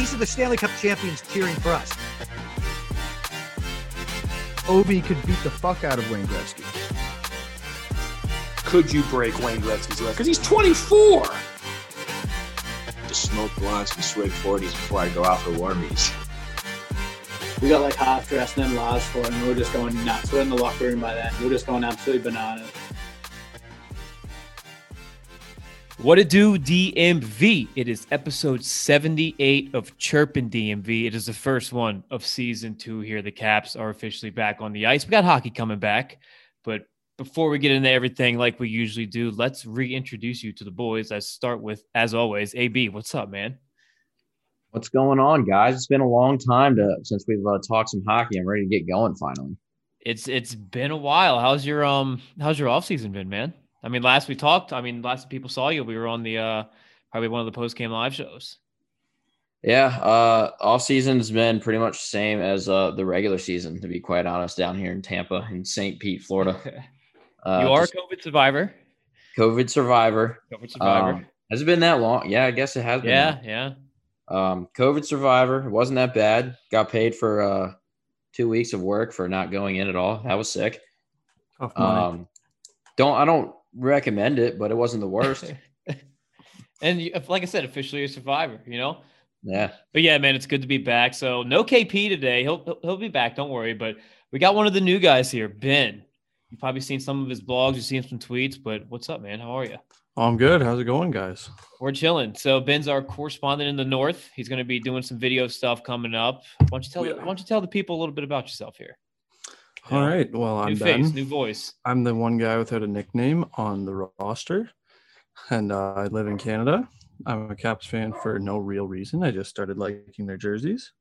these are the Stanley Cup champions cheering for us. Ovi could beat the fuck out of Wayne Gretzky. Could you break Wayne Gretzky's record? Because he's 24. To smoke blunts and swig 40s before I go out for warmies. We got like half dressed and then last for it, and we were just going nuts. We're in the locker room by then. We were just going absolutely bananas. What to do, DMV? It is episode 78 of Chirpin DMV. It is the first one of season two here. The Caps are officially back on the ice. We got hockey coming back. But before we get into everything like we usually do, let's reintroduce you to the boys. I start with, as always, AB. What's up, man? What's going on, guys? It's been a long time to since we've uh, talked some hockey. I'm ready to get going finally. It's it's been a while. How's your um how's your off season been, man? I mean, last we talked, I mean, last people saw you, we were on the uh probably one of the post game live shows. Yeah, uh off season's been pretty much the same as uh the regular season, to be quite honest, down here in Tampa in St. Pete, Florida. Uh, you are a COVID survivor. COVID survivor. COVID survivor. Um, has it been that long? Yeah, I guess it has been. Yeah, yeah. Um, COVID survivor. It wasn't that bad. Got paid for uh two weeks of work for not going in at all. That was sick. Um, don't I don't recommend it, but it wasn't the worst. and you, like I said, officially a survivor, you know? Yeah. But yeah, man, it's good to be back. So no KP today. He'll he'll, he'll be back. Don't worry. But we got one of the new guys here, Ben. You've probably seen some of his blogs. You've seen some tweets. But what's up, man? How are you? I'm good. How's it going, guys? We're chilling. So Ben's our correspondent in the north. He's going to be doing some video stuff coming up. Why don't you tell oh, Why don't you tell the people a little bit about yourself here? All right. Well, I'm new Ben. new voice. I'm the one guy without a nickname on the roster, and uh, I live in Canada. I'm a Caps fan for no real reason. I just started liking their jerseys,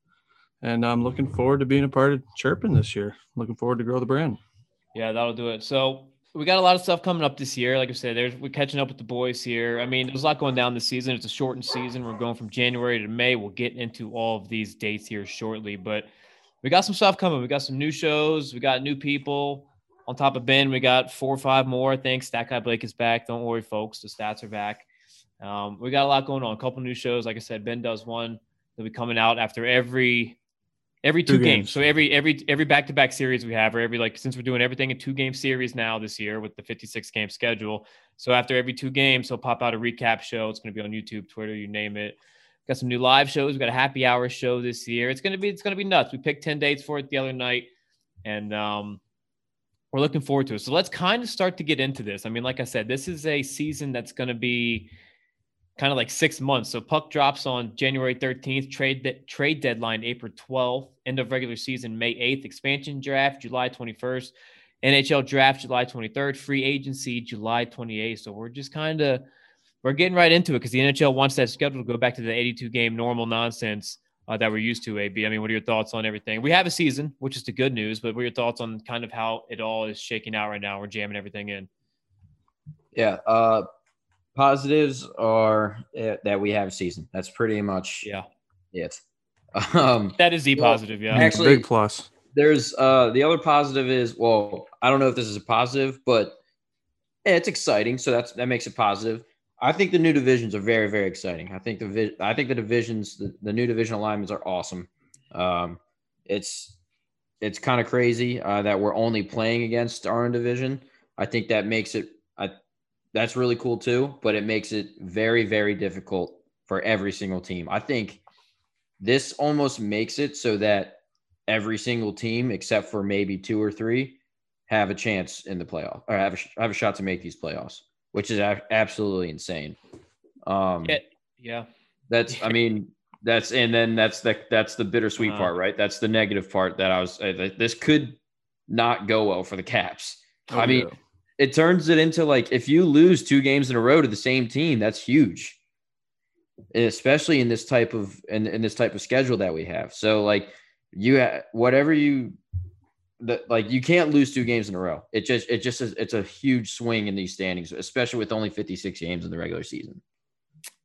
and I'm looking forward to being a part of Chirpin this year. Looking forward to grow the brand. Yeah, that'll do it. So we got a lot of stuff coming up this year. Like I said, there's we're catching up with the boys here. I mean, there's a lot going down this season. It's a shortened season. We're going from January to May. We'll get into all of these dates here shortly, but we got some stuff coming. We got some new shows. We got new people. On top of Ben, we got four or five more. I think Stat Guy Blake is back. Don't worry, folks. The stats are back. Um, we got a lot going on. A couple new shows. Like I said, Ben does one. They'll be coming out after every every two, Two games. games. So every every every back to back series we have, or every like since we're doing everything in two game series now this year with the 56 game schedule. So after every two games, he'll pop out a recap show. It's going to be on YouTube, Twitter, you name it. Got some new live shows. We got a happy hour show this year. It's gonna be it's gonna be nuts. We picked 10 dates for it the other night, and um, we're looking forward to it. So let's kind of start to get into this. I mean, like I said, this is a season that's gonna be kind of like six months. So puck drops on January 13th, trade de- trade deadline April 12th, end of regular season May 8th, expansion draft July 21st, NHL draft July 23rd, free agency July 28th. So we're just kind of we're getting right into it because the NHL wants that schedule to go back to the 82 game normal nonsense uh, that we're used to. AB, I mean, what are your thoughts on everything? We have a season, which is the good news, but what are your thoughts on kind of how it all is shaking out right now? We're jamming everything in. Yeah. Uh positives are uh, that we have a season. That's pretty much Yeah, it. Um that is the Well, positive. Yeah, Actually- big plus. there's uh the other positive is well, I don't know if this is a positive, but it's exciting. So that's that makes it positive. I think the new divisions are very, very exciting. I think the I think the divisions, the, the new division alignments are awesome. Um, it's it's kind of crazy uh, that we're only playing against our own division. I think that makes it I that's really cool too, but it makes it very, very difficult for every single team. I think this almost makes it so that every single team, except for maybe two or three, have a chance in the playoff or have a, have a shot to make these playoffs, which is a- absolutely insane. Um, yeah, yeah. that's, I mean, that's, and then that's the, that's the bittersweet Uh-huh. part, right? That's the negative part that I was, uh, this could not go well for the Caps. I mean, Oh, it turns it into like if you lose two games in a row to the same team, that's huge. Especially in this type of in, in this type of schedule that we have. So like you ha- whatever you that like you can't lose two games in a row. It just it just is it's a huge swing in these standings, especially with only 56 games in the regular season.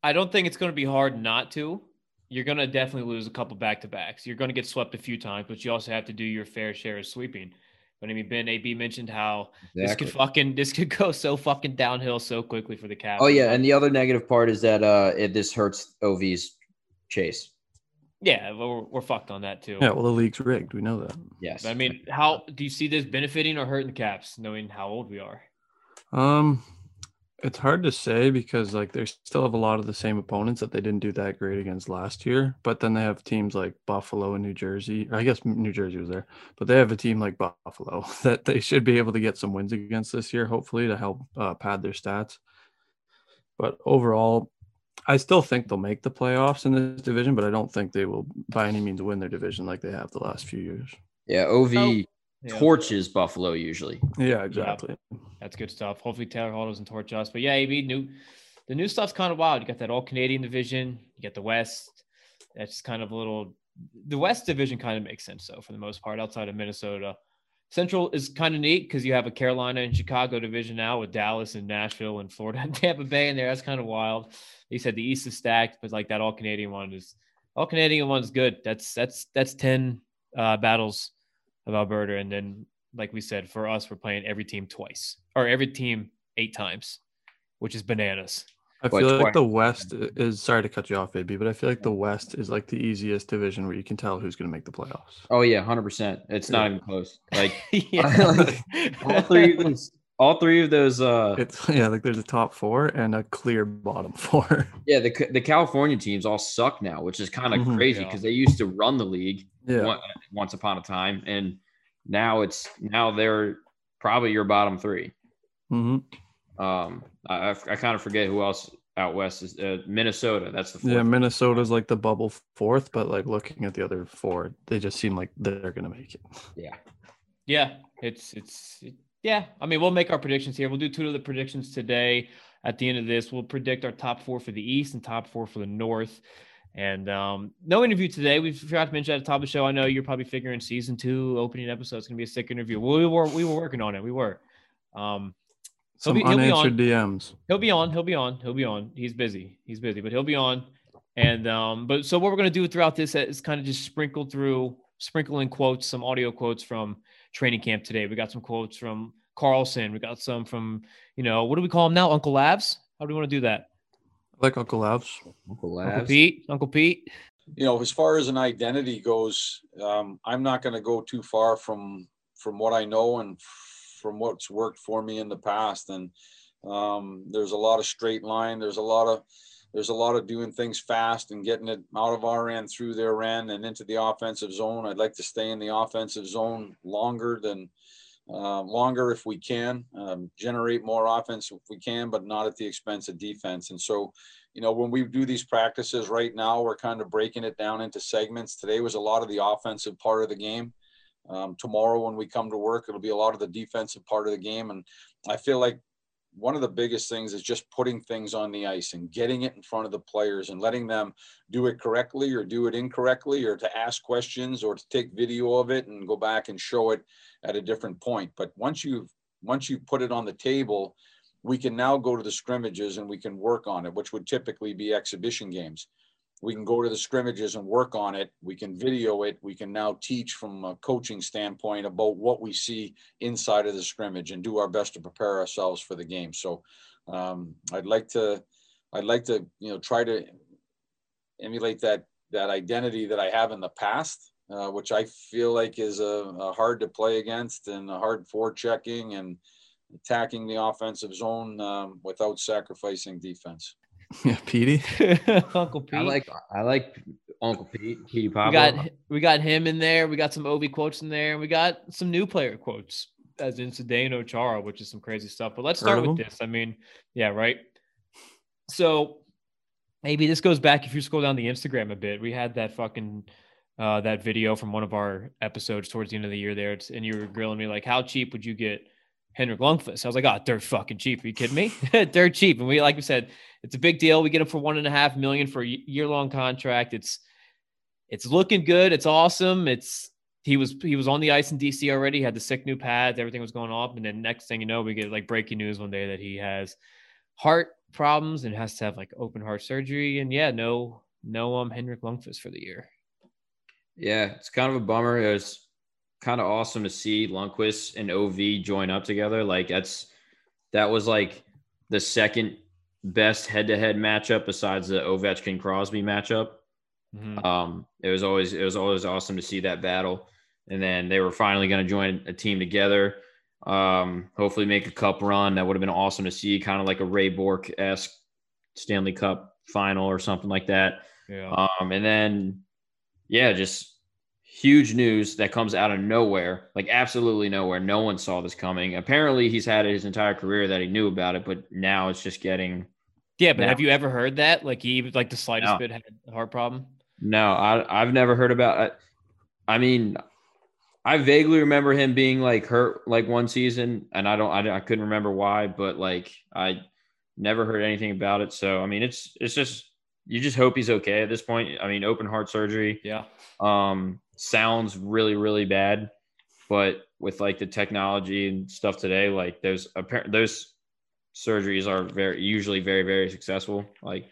I don't think it's going to be hard not to. You're going to definitely lose a couple back to backs. You're going to get swept a few times, but you also have to do your fair share of sweeping. But I mean, Ben AB mentioned how this could fucking this could go so fucking downhill so quickly for the Caps. Oh yeah, and the other negative part is that uh it, this hurts OV's chase. Yeah, we're, we're fucked on that too. Yeah, well, the league's rigged. We know that. Yes. But I mean, how do you see this benefiting or hurting the Caps, knowing how old we are? Um, it's hard to say because like they still have a lot of the same opponents that they didn't do that great against last year. But then they have teams like Buffalo and New Jersey. I guess New Jersey was there, but they have a team like Buffalo that they should be able to get some wins against this year, hopefully to help uh, pad their stats. But overall, I still think they'll make the playoffs in this division, but I don't think they will by any means win their division like they have the last few years. yeah. Ov Oh, Yeah. torches Buffalo usually. Yeah, exactly. That's good stuff. Hopefully Taylor Hall doesn't torch us. But yeah, AB new the new stuff's kind of wild. You got that all Canadian division, you get the West. That's kind of a little the West division kind of makes sense though, for the most part, outside of Minnesota. Central is kind of neat because you have a Carolina and Chicago division now with Dallas and Nashville and Florida and Tampa Bay in there. That's kind of wild. You said the East is stacked, but like that all Canadian one is all Canadian one's good. That's that's that's 10 uh, battles of Alberta. And then, like we said, for us, we're playing every team twice or every team eight times, which is bananas. I feel like the West is sorry to cut you off, AB, but I feel like the West is like the easiest division where you can tell who's going to make the playoffs. Oh yeah, hundred percent. It's not even close. Like Yeah. all three of those, all three of those. Uh, It's yeah, like there's a top four and a clear bottom four. yeah, the the California teams all suck now, which is kind of Mhm. crazy Yeah. because they used to run the league Yeah, one- once upon a time, and now it's now they're probably your bottom three. hmm Um, I, I, I kind of forget who else out west is uh, Minnesota. That's the fourth. yeah. Minnesota's like the bubble fourth, but like looking at the other four, they just seem like they're going to make it. yeah. yeah, it's it's it- yeah. I mean, we'll make our predictions here. We'll do two of the predictions today. At the end of this, we'll predict our top four for the East and top four for the North. And um, no interview today. We forgot to mention at the top of the show. I know you're probably figuring season two opening episode is going to be a sick interview. Well, we were we were working on it. We were. Um, Some be- he'll be unanswered DMs. He'll be on. He'll be on. He'll be on. He's busy. He's busy, but he'll be on. And um, but so what we're gonna do throughout this is kind of just sprinkle through, sprinkle in quotes, some audio quotes from training camp today. We got some quotes from Carlson. We got some from, you know, what do we call him now? Uncle Labs. How do we want to do that? I like Uncle Labs. Uncle Uncle Labs. Pete. Uncle Pete. you know, as far as an identity goes, um, I'm not going to go too far from from what I know and from what's worked for me in the past. And um, there's a lot of straight line. There's a lot of there's a lot of doing things fast and getting it out of our end through their end and into the offensive zone. I'd like to stay in the offensive zone longer than uh, longer if we can, um, generate more offense if we can, but not at the expense of defense. And so, you know, when we do these practices right now, we're kind of breaking it down into segments. Today was a lot of the offensive part of the game. Um, tomorrow, when we come to work, it'll be a lot of the defensive part of the game. And I feel like one of the biggest things is just putting things on the ice and getting it in front of the players and letting them do it correctly or do it incorrectly or to ask questions or to take video of it and go back and show it at a different point. But once you've once you put it on the table, we can now go to the scrimmages and we can work on it, which would typically be exhibition games. We can go to the scrimmages and work on it. We can video it. We can now teach from a coaching standpoint about what we see inside of the scrimmage and do our best to prepare ourselves for the game. So um, I'd like to, I'd like to, you know, try to emulate that that identity that I have in the past, uh, which I feel like is a, a hard to play against and a hard for checking and attacking the offensive zone um, without sacrificing defense. Yeah, Petey. Uncle Pete. I like I like Uncle Pete, Petey Pablo. we got we got him in there. We got some Ovi quotes in there. and We got some new player quotes, as in Zdeno Chara, which is some crazy stuff. But let's start with this. I mean, yeah, right. So maybe this goes back if you scroll down the Instagram a bit. We had that fucking uh, that video from one of our episodes towards the end of the year there, it's, and you were grilling me like, how cheap would you get Henrik Lundqvist? I was like, oh, they're fucking cheap. Are you kidding me? they're cheap, and we like we said, it's a big deal. We get him for one and a half million for a year long contract. It's it's looking good. It's awesome. It's he was he was on the ice in DC already. Had the sick new pads. Everything was going off, and then next thing you know, we get like breaking news one day that he has heart problems and has to have like open heart surgery. And yeah, no no um Henrik Lundqvist for the year. Yeah, it's kind of a bummer. It was kind of awesome to see Lundqvist and OV join up together. Like that's that was like the second best head-to-head matchup besides the Ovechkin Crosby matchup. Mhm. Um, it was always it was always awesome to see that battle, and then they were finally going to join a team together. Um, hopefully make a cup run. That would have been awesome to see, kind of like a Ray Bourque esque Stanley Cup final or something like that. Yeah. Um, and then yeah, just huge news that comes out of nowhere, like absolutely nowhere. No one saw this coming. Apparently, he's had it his entire career that he knew about it, but now it's just getting yeah, but now- have you ever heard that? Like he like the slightest No. bit had a heart problem. No, I I've never heard about. I, I mean, I vaguely remember him being like hurt like one season, and I don't I, I couldn't remember why, but like I never heard anything about it. So I mean, it's it's just you just hope he's okay at this point. I mean, open heart surgery Yeah. um sounds really really bad, but with like the technology and stuff today, like those apparent those surgeries are very usually very very successful. Like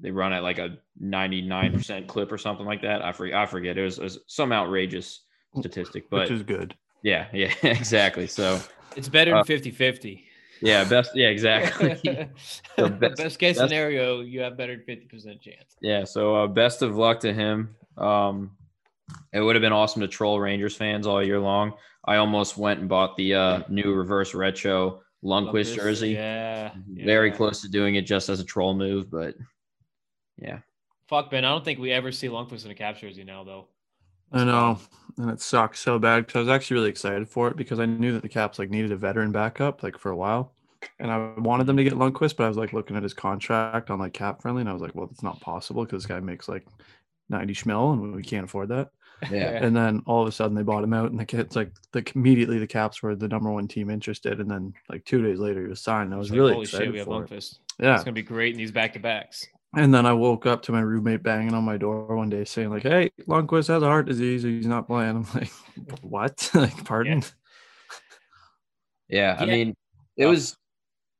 they run at like a 99% clip or something like that. I forget I forget. It was, it was some outrageous statistic, but which is good. yeah, yeah, exactly. So It's better Uh, than 50 50. yeah, best yeah, exactly. So best, best- case best- scenario, you have better 50% chance. yeah, so uh, best of luck to him. Um it would have been awesome to troll Rangers fans all year long. I almost went and bought the uh, new reverse retro Lundqvist Lundqvist, jersey. Yeah. Very yeah. close to doing it just as a troll move, but yeah. Fuck, Ben. I don't think we ever see Lundqvist in a cap jersey now, though. I know, and it sucks so bad because I was actually really excited for it because I knew that the Caps like needed a veteran backup like for a while, and I wanted them to get Lundqvist, but I was like looking at his contract on like Cap Friendly, and I was like, well, it's not possible because this guy makes like ninety schmil, and we can't afford that. Yeah. And then all of a sudden they bought him out, and the kids like the immediately the Caps were the number one team interested, and then like two days later he was signed. I was like, really holy excited shit, we have for it. Lundqvist. Yeah, It's gonna be great in these back to backs. and then I woke up to my roommate banging on my door one day saying like, "Hey, Lundqvist has a heart disease. He's not playing." I'm like, "What? like, pardon?" Yeah, I mean, it was.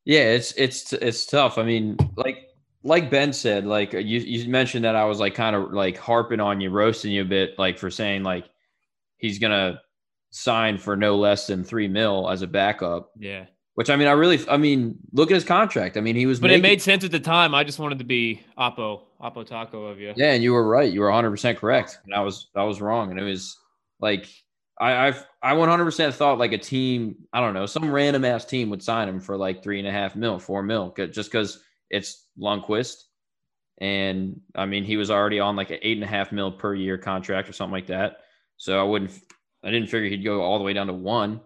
Yeah, it's it's it's tough. I mean, like like Ben said, like uh, you you mentioned that I was like kind of like harping on you, roasting you a bit, like for saying like he's gonna sign for no less than three mil as a backup. Yeah. Which I mean, I really, I mean, look at his contract. I mean, he was, But it made sense at the time. I just wanted to be Oppo, Oppo Taco of you. Yeah, and you were right. You were 100 percent correct, and I was I was wrong. And it was like I I've, I 100 percent thought like a team, I don't know, some random ass team would sign him for like three and a half mil, four mil, just because it's Lundqvist, and I mean he was already on like an eight and a half mil per year contract or something like that. So I wouldn't, I didn't figure he'd go all the way down to one,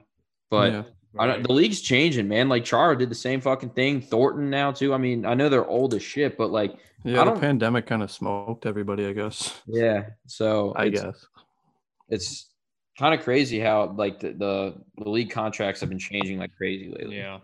but. Yeah. I the league's changing, man. Like Chara did the same fucking thing. Thornton now too. I mean, I know they're old as shit, but like, Yeah, I the don't- pandemic kind of smoked everybody, I guess. yeah. So I it's- guess. it's kind of crazy how like the, the the league contracts have been changing like crazy lately. Yeah.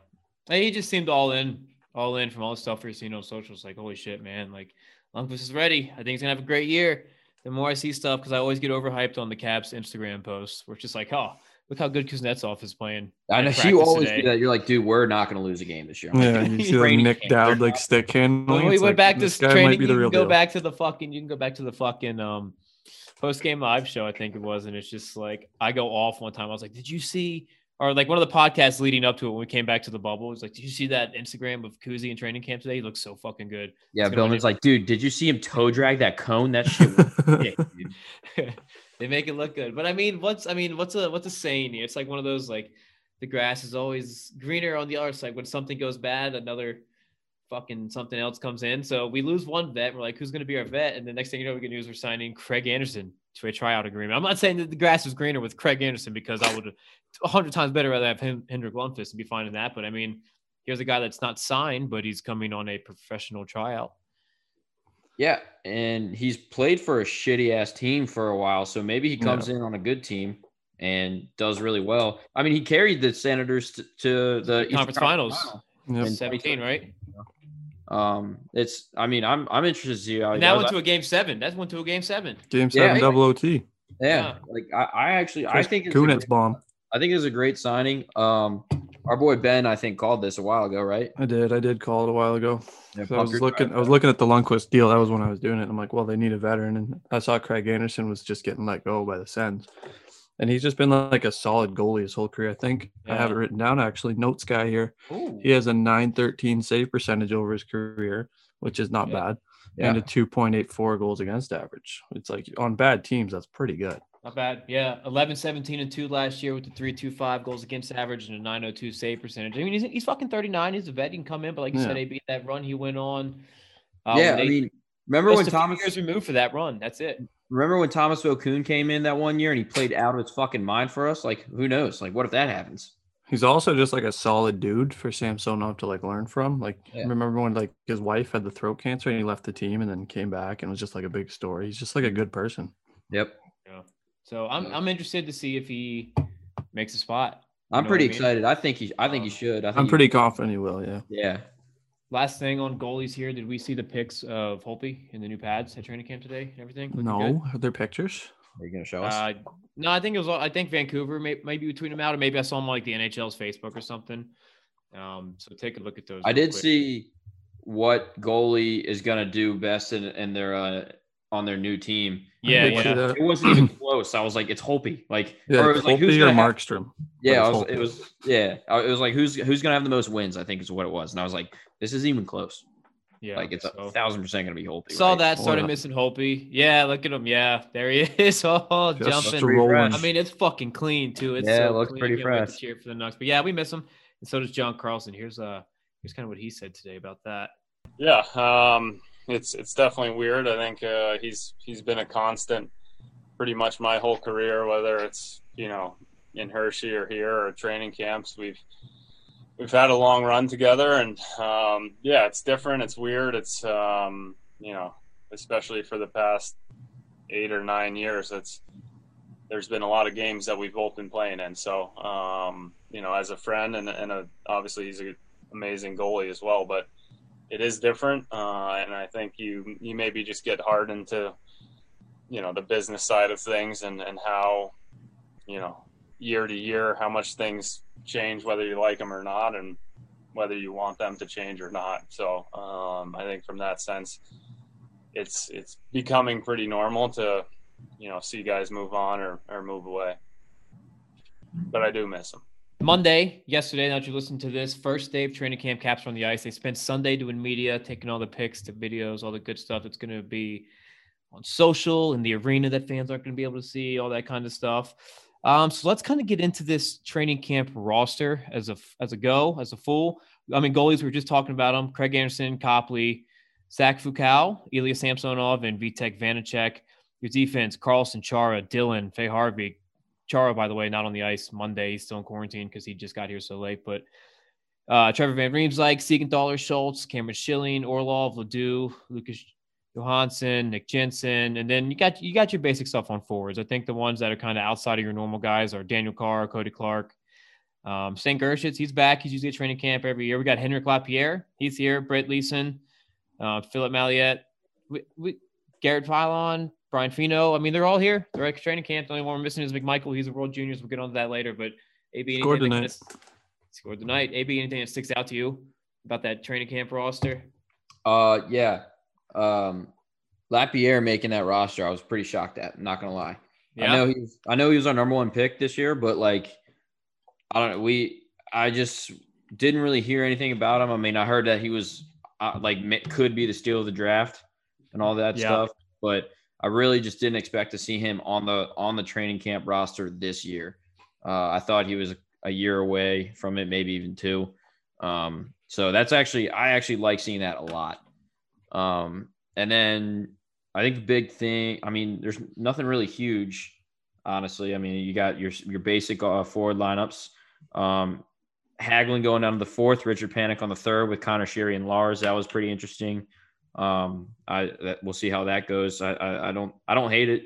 Hey, he just seemed all in, all in from all the stuff we're seeing on socials. Like, holy shit, man. Like, Lundqvist is ready. I think he's going to have a great year. The more I see stuff, because I always get overhyped on the Caps Instagram posts, where it's just like, oh, look how good Kuznetsov is playing. I know at you always today. do that. You're like, dude, we're not going to lose a game this year. I'm like, Yeah, you see the Training Nic Dowd like stick handling. When we went like, back to this might training, be you the can go deal. back to the fucking, you can go back to the fucking um post game live show, I think it was, and it's just like I go off one time. I was like, "Did you see?" Or like one of the podcasts leading up to it when we came back to the bubble was like, "Did you see that Instagram of Kuzi in training camp today? He looks so fucking good." yeah, It's gonna Billman's like, dude, did you see him toe drag that cone? That shit was sick, dude. they make it look good, but I mean, what's I mean, what's a what's a saying here? It's like one of those like the grass is always greener on the other side. When something goes bad, another fucking something else comes in. So we lose one vet. We're like, who's going to be our vet? And the next thing you know, we get news we're signing Craig Anderson to a tryout agreement. I'm not saying that the grass is greener with Craig Anderson because I would a hundred times better rather have him Henrik Lundqvist and be fine in that. But I mean, here's a guy that's not signed, but he's coming on a professional tryout. Yeah, and he's played for a shitty ass team for a while, so maybe he comes in on a good team and does really well. I mean, he carried the Senators to, to the Eastern Conference Finals. Final. Yep. in 17, right? Um, it's. I mean, I'm I'm interested to see how And that does. went to a game seven. That went to a game seven. Game Yeah. seven, double OT. yeah, yeah. like I, I actually I think it's a Kunitz great- bomb. I think it's a great signing. Um, our boy Ben, I think, called this a while ago, right? I did. I did call it a while ago. Yeah, So I was looking. tried I was looking at the Lundqvist deal. That was when I was doing it. I'm like, well, they need a veteran, and I saw Craig Anderson was just getting let go by the Sens, and he's just been like a solid goalie his whole career. I think I have it written down actually. Notes guy here. Ooh. He has a 913 save percentage over his career, which is not Yeah. bad. Yeah. and a 2.84 goals against average. It's like on bad teams, that's pretty good. Not bad. Yeah. 11, 17, and 2 last year with the 325 goals against average and a 902 save percentage. I mean, he's, he's fucking 39. He's a vet. He can come in, but like you Yeah. said, AB, that run he went on. uh, yeah, when I mean, remember when a few Thomas years removed for that run. That's it. Remember when Tomas Vokoun came in that one year and he played out of his fucking mind for us? Like, who knows? Like, what if that happens? He's also just like a solid dude for Samsonov to like learn from. Like Yeah. remember when like his wife had the throat cancer and he left the team and then came back and was just like a big story. He's just like a good person. Yep. So I'm, I'm interested to see if he makes a spot. I'm pretty what I mean? excited. I think he I think he should. I think I'm he- pretty confident he will. Yeah. yeah. Last thing on goalies here. Did we see the pics of Holtby in the new pads at training camp today and everything? Looking good? No, are there pictures? Are you gonna show us? Uh, no, I think it was. I think Vancouver may, maybe between them out, or maybe I saw them like the NHL's Facebook or something. Um, so take a look at those. I did quick. see what goalie is gonna do best in, in their uh, on their new team. Yeah, I did see yeah. It wasn't even close. I was like, it's Holtby. Like, Yeah, or it was like, who's or gonna have- Markstrom. Yeah, I was, it was. Yeah, it was like, who's who's gonna have the most wins? I think is what it was, and I was like, this isn't even close. Yeah, like, it's a thousand percent gonna be Holtby. Saw right? that, started yeah. missing Holtby. Yeah, look at him. Yeah, there he is. Oh, Just jumping. rolling. I mean, it's fucking clean too. It's Yeah, so it looks clean. pretty I can't wait fresh. cheer for the Nucks. But yeah, we miss him, and so does John Carlson. Here's uh, here's kind of what he said today about that. Yeah, um, it's it's definitely weird. I think uh, he's he's been a constant, pretty much my whole career. Whether it's you know in Hershey or here or training camps, we've we've had a long run together, and um, yeah, it's different. It's weird. It's um, you know, especially for the past eight or nine years. It's there's been a lot of games that we've both been playing in. So um, you know, as a friend and and a, obviously he's an amazing goalie as well, but it is different, uh, and I think you you maybe just get hardened to you know the business side of things and and how you know year to year how much things change whether you like them or not and whether you want them to change or not. So um, I think from that sense, it's it's becoming pretty normal to you know see guys move on or or move away. But I do miss them. Monday, yesterday, now that you listen to this, first day of training camp, Caps on the ice. They spent Sunday doing media, taking all the pics, the videos, all the good stuff. It's going to be on social in the arena that fans aren't going to be able to see, all that kind of stuff. Um, so let's kind of get into this training camp roster as a as a go, as a full. I mean, goalies, we were just talking about them. Craig Anderson, Copley, Zach Fucale, Ilya Samsonov, and Vitek Vanacek. Your defense, Carlson, Chara, Dillon, Fay Harvey, Chara, by the way, not on the ice Monday. He's still in quarantine because he just got here so late. But uh, Trevor Van Riemsdyk, Siegenthaler, Schultz, Cameron Schilling, Orlov, LaDue, Lucas Johansen, Nick Jensen, and then you got you got your basic stuff on forwards. I think the ones that are kind of outside of your normal guys are Daniel Carr, Kody Clark, um, Shane Gersich. He's back. He's usually at training camp every year. We got Hendrix Lapierre. He's here. Brett Leason, uh, Philippe Maillet, we, we, Garrett Pilon, Brian Pinho. I mean, they're all here. They're at training camp. The only one we're missing is McMichael. He's a World Juniors. We'll get on to that later. But AB, Scored anything tonight. that- Scored tonight. AB, anything that sticks out to you about that training camp roster? Uh, yeah. Um, Lapierre making that roster, I was pretty shocked at. Not gonna lie. Yeah. I know he's. I know he was our number one pick this year, but like, I don't know. We. I just didn't really hear anything about him. I mean, I heard that he was uh, like could be the steal of the draft and all that Yeah. stuff, but I really just didn't expect to see him on the on the training camp roster this year. Uh, I thought he was a year away from it, maybe even two. Um, so that's actually I actually like seeing that a lot. Um, and then I think the big thing, I mean, there's nothing really huge, honestly. I mean, you got your your basic uh, forward lineups. Um, Hagelin going down to the fourth, Richard Panik on the third with Conor Sheary and Lars. That was pretty interesting. Um, I that, we'll see how that goes. I, I I don't I don't hate it.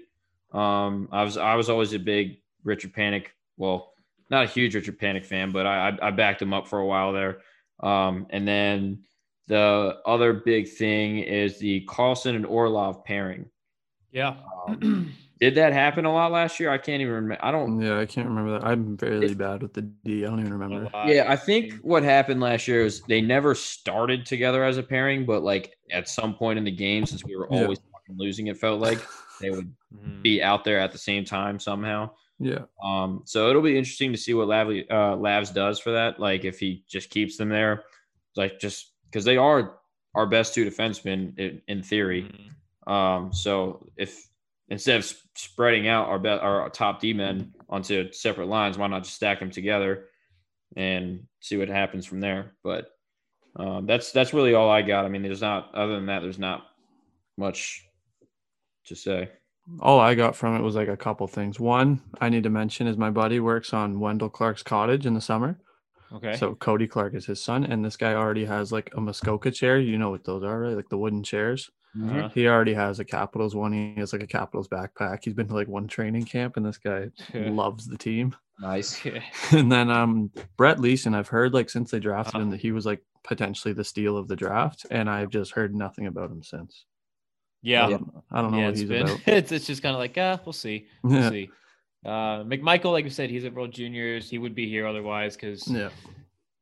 Um, I was I was always a big Richard Panik. Well, not a huge Richard Panik fan, but I I, I backed him up for a while there. Um, and then the other big thing is the Carlson and Orlov pairing. Yeah. Um, did that happen a lot last year? I can't even remember. I don't. Yeah, I can't remember that. I'm fairly bad with the D. I don't even remember. Yeah, I think what happened last year is they never started together as a pairing, but like at some point in the game, since we were always fucking losing, it felt like they would Mhm. be out there at the same time somehow. Yeah. Um, so it'll be interesting to see what Lavly, uh, Lavs does for that. Like if he just keeps them there, like just because they are our best two defensemen in, in theory. Mhm. Um, so if instead of spreading out our be- our top D men onto separate lines, why not just stack them together and see what happens from there? But um, that's that's really all I got. I mean, there's not other than that, there's not much to say. All I got from it was like a couple things. One, I need to mention is my buddy works on Wendel Clark's cottage in the summer. Okay. So Kody Clark is his son, and this guy already has like a Muskoka chair. You know what those are, right? Like the wooden chairs. Uh-huh. He already has a Capitals one. He has like a Capitals backpack. He's been to like one training camp, and this guy Yeah. loves the team. Nice. and then um Brett Leason, I've heard like since they drafted Uh-huh. him that he was like potentially the steal of the draft, and I've just heard nothing about him since. yeah. I don't, I don't know yeah, what it's he's been about. it's, it's just kind of like ah, we'll see, we'll see. Uh, McMichael, like you said, he's at World Juniors. He would be here otherwise because Yeah.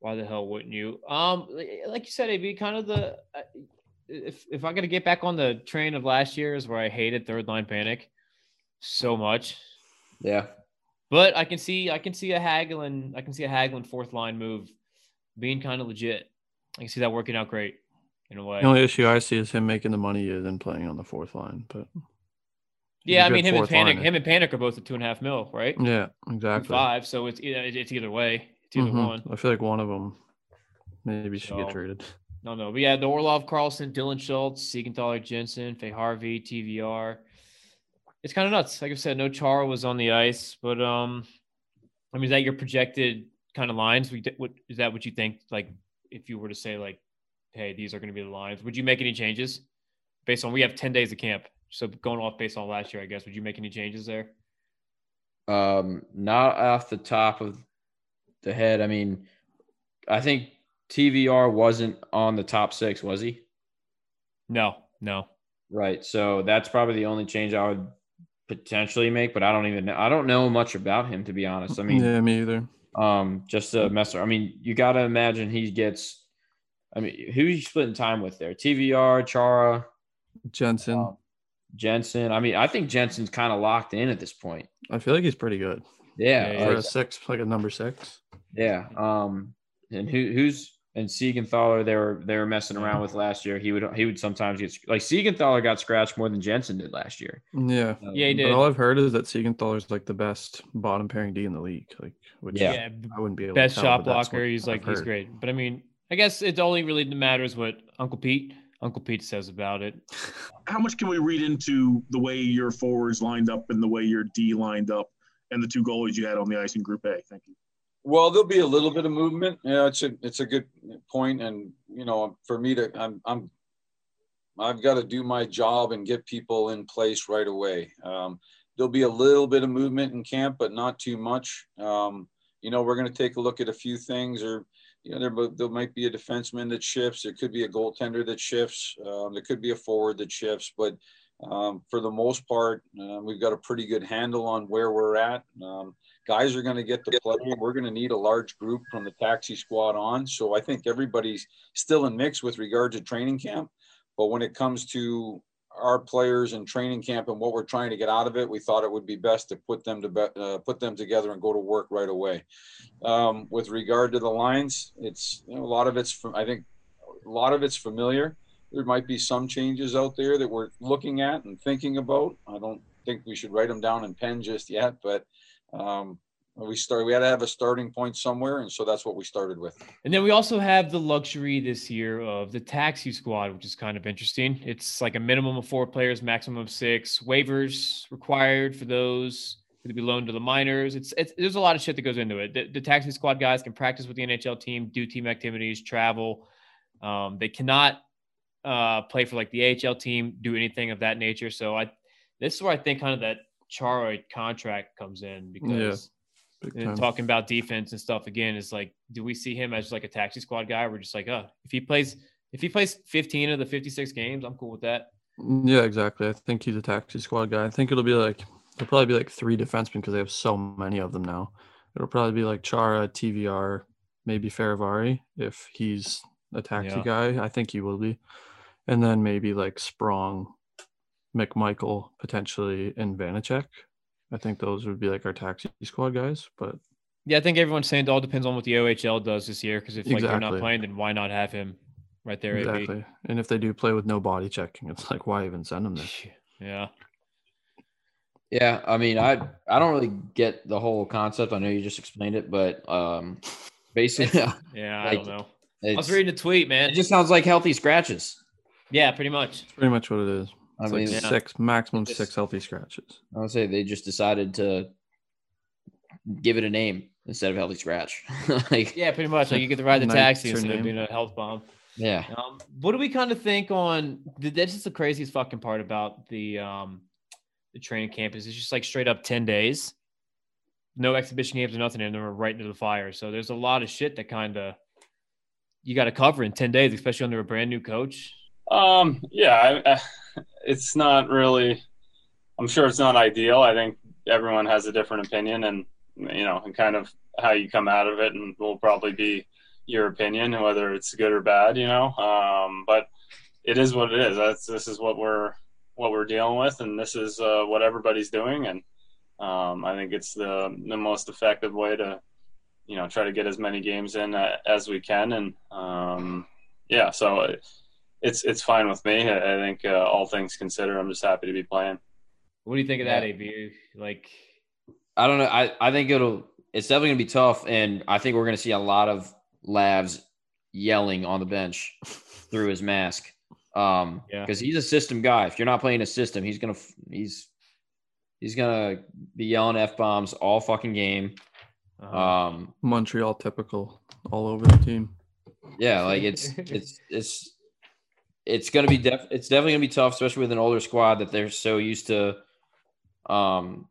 why the hell wouldn't you? Um, like you said, it'd be kind of the uh, if if I'm gonna get back on the train of last year's where I hated third line Panik so much, Yeah. but I can see I can see a Hagelin I can see a Hagelin fourth line move being kind of legit. I can see that working out great in a way. The only issue I see is him making the money is in playing on the fourth line, but yeah, I mean him and Panik liner. him and Panik are both at two and a half mil, right? Yeah, Two exactly. Five, so it's you know, it- it's either way. It's either Mhm. one. I feel like one of them maybe should So- get traded. No, no. But yeah, the Orlov, Carlson, Dillon Schultz, Siegenthaler, Jensen, Fehervary, TVR. It's kind of nuts. Like I said, no Chara was on the ice, but um, I mean, is that your projected kind of lines? We what is that what you think? Like, if you were to say like, hey, these are going to be the lines, would you make any changes based on we have ten days of camp? So going off based on last year, I guess, would you make any changes there? Um, not off the top of the head. I mean, I think TVR wasn't on the top six, was he? No, no. Right. So that's probably the only change I would potentially make, but I don't even know. I don't know much about him to be honest. I mean, yeah, me either. um, just a messer. I mean, you got to imagine he gets. I mean, who you splitting time with there? TVR, Chara, Jensen, um, Jensen. I mean, I think Jensen's kind of locked in at this point. I feel like he's pretty good Yeah. Yeah, for like- a six, like a number six. Yeah. Um, and who who's and Siegenthaler they were they were messing around with last year. He would he would sometimes get like Siegenthaler got scratched more than Jensen did last year. Yeah, Um, Yeah, he but did. all I've heard is that Siegenthaler's like the best bottom pairing D in the league. Like, which Yeah. yeah I wouldn't be able best to tell, shot but blocker. He's like I've he's heard. great. But I mean, I guess it only really matters what Uncle Pete Uncle Pete says about it. how much can we read into the way your forwards lined up and the way your D lined up and the two goalies you had on the ice in Group A? Thank you. Well, there'll be a little bit of movement. Yeah, it's a it's a good point, and you know, for me to I'm I'm I've got to do my job and get people in place right away. Um, there'll be a little bit of movement in camp, but not too much. Um, you know, we're going to take a look at a few things, or you know, there there might be a defenseman that shifts. There could be a goaltender that shifts. Um, there could be a forward that shifts, but um, for the most part, uh, we've got a pretty good handle on where we're at. Um, guys are going to get the play. We're going to need a large group from the taxi squad on. So I think everybody's still in mix with regard to training camp. But when it comes to our players and training camp and what we're trying to get out of it, we thought it would be best to put them to be, uh, put them together and go to work right away. Um, with regard to the lines, it's you know, a lot of it's from I think a lot of it's familiar. There might be some changes out there that we're looking at and thinking about. I don't think we should write them down in pen just yet, but um, we start. We had to have a starting point somewhere, and so that's what we started with. And then we also have the luxury this year of the taxi squad, which is kind of interesting. It's like a minimum of four players, maximum of six. Waivers required for those to be loaned to the minors. It's, it's there's a lot of shit that goes into it. The, the taxi squad guys can practice with the NHL team, do team activities, travel. Um, they cannot uh, play for like the AHL team, do anything of that nature. So I, this is where I think kind of that Chara contract comes in because and talking about defense and stuff again is like, do we see him as like a taxi squad guy? We're just like, oh, if he plays, if he plays 15 of the 56 games, I'm cool with that. Yeah, exactly. I think he's a taxi squad guy. I think it'll be like it'll probably be like three defensemen because they have so many of them now. It'll probably be like Chara, TVR, maybe Fehervary if he's a taxi Yeah. guy. I think he will be, and then maybe like Sprong, McMichael potentially, and Vanacek. I think those would be like our taxi squad guys. But Yeah, I think everyone's saying it all depends on what the OHL does this year. Because if like they're not playing, then why not have him right there. AB. Exactly. And if they do play with no body checking, it's like why even send them there? Yeah. Yeah, I mean, I I don't really get the whole concept. I know you just explained it, but um, basically, Yeah, I don't know. I was reading a tweet, man. it just sounds like healthy scratches. yeah, pretty much. It's pretty much what it is. I It's mean, like yeah. six maximum Just- six healthy scratches. I would say they just decided to give it a name instead of healthy scratch. like, Yeah, pretty much. Like you get to ride the taxi your instead of being a health bomb. yeah, Um, what do we kind of think on? That's just the craziest fucking part about the um, the training camp is it's just like straight up ten days, no exhibition games or nothing, and then we're right into the fire. So there's a lot of shit that kind of you got to cover in ten days, especially under a brand new coach. Um, yeah, I, I, it's not really. I'm sure it's not ideal. I think everyone has a different opinion, and you know, and kind of how you come out of it, and will probably be your opinion, whether it's good or bad. You know, um, but it is what it is. That's this is what we're what we're dealing with, and this is uh, what everybody's doing, and um, I think it's the the most effective way to you know try to get as many games in uh, as we can, and um, yeah, so. It, it's it's fine with me. I I think uh, all things considered, I'm just happy to be playing. What do you think of that, Yeah. AB? Like, I don't know. I, I think it'll it's definitely gonna be tough, and I think we're gonna see a lot of Lavs yelling on the bench through his mask. Um, Yeah. because he's a system guy. If you're not playing a system, he's gonna he's he's gonna be yelling f bombs all fucking game. uh, Um, Montreal typical all over the team. yeah, like it's it's it's it's gonna be def it's definitely gonna be tough, especially with an older squad that they're so used to um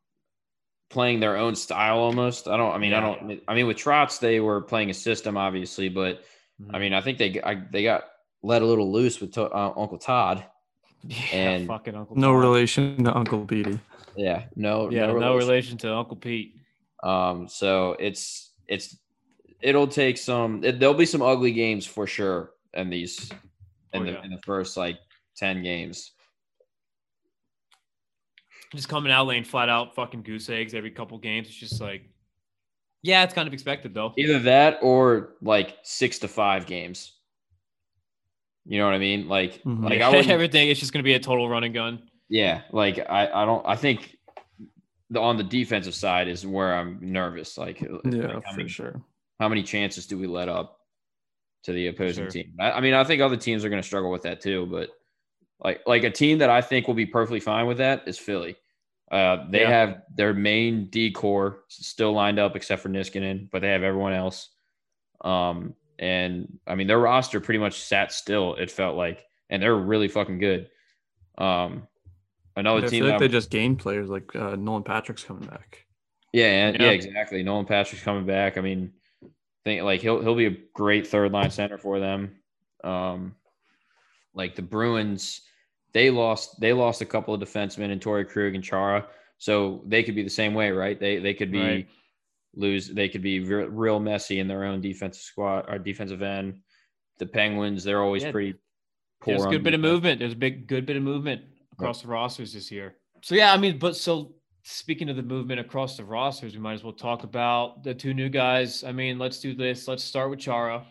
playing their own style almost. I don't I mean I don't I mean with Trotz, they were playing a system obviously, but Mm-hmm. I mean I think they I, they got let a little loose with to, uh, Uncle Todd. yeah, and fucking Uncle. No Tom. relation to Uncle Petey. Yeah, no Yeah, no relation. relation to Uncle Pete. Um, so it's it's it'll take some. It, there'll be some ugly games for sure in these in Oh, the yeah. in the first like ten games. just coming out laying flat out fucking goose eggs every couple games. It's just like, yeah, it's kind of expected though. Either that or like six to five games. You know what I mean? Like Mhm. like I wouldn't, everything. It's just gonna be a total run and gun. yeah. Like I I don't I think the on the defensive side is where I'm nervous. Like Yeah, like, how for many, sure. how many chances do we let up to the opposing Sure. team? I, I mean, I think other teams are going to struggle with that too, but like like a team that I think will be perfectly fine with that is Philly. Uh, they Yeah. have their main D core still lined up except for Niskanen, but they have everyone else. Um, and I mean their roster pretty much sat still. It felt like, and they're really fucking good. Um, another I team feel like they just gained players like uh, Nolan Patrick's coming back. yeah, yeah, Yeah. exactly. Nolan Patrick's coming back. I mean, think like he'll he'll be a great third line center for them. Um, like the Bruins, they lost they lost a couple of defensemen in Torey Krug and Chara, so they could be the same way, right? They they could be Right. lose. They could be re- real messy in their own defensive squad or defensive end. The Penguins, they're always Yeah. pretty poor. There's a good bit of movement. There's a big good bit of movement across the rosters this year. So yeah, I mean, but so speaking of the movement across the rosters, we might as well talk about the two new guys. I mean, let's do this. Let's start with Chara.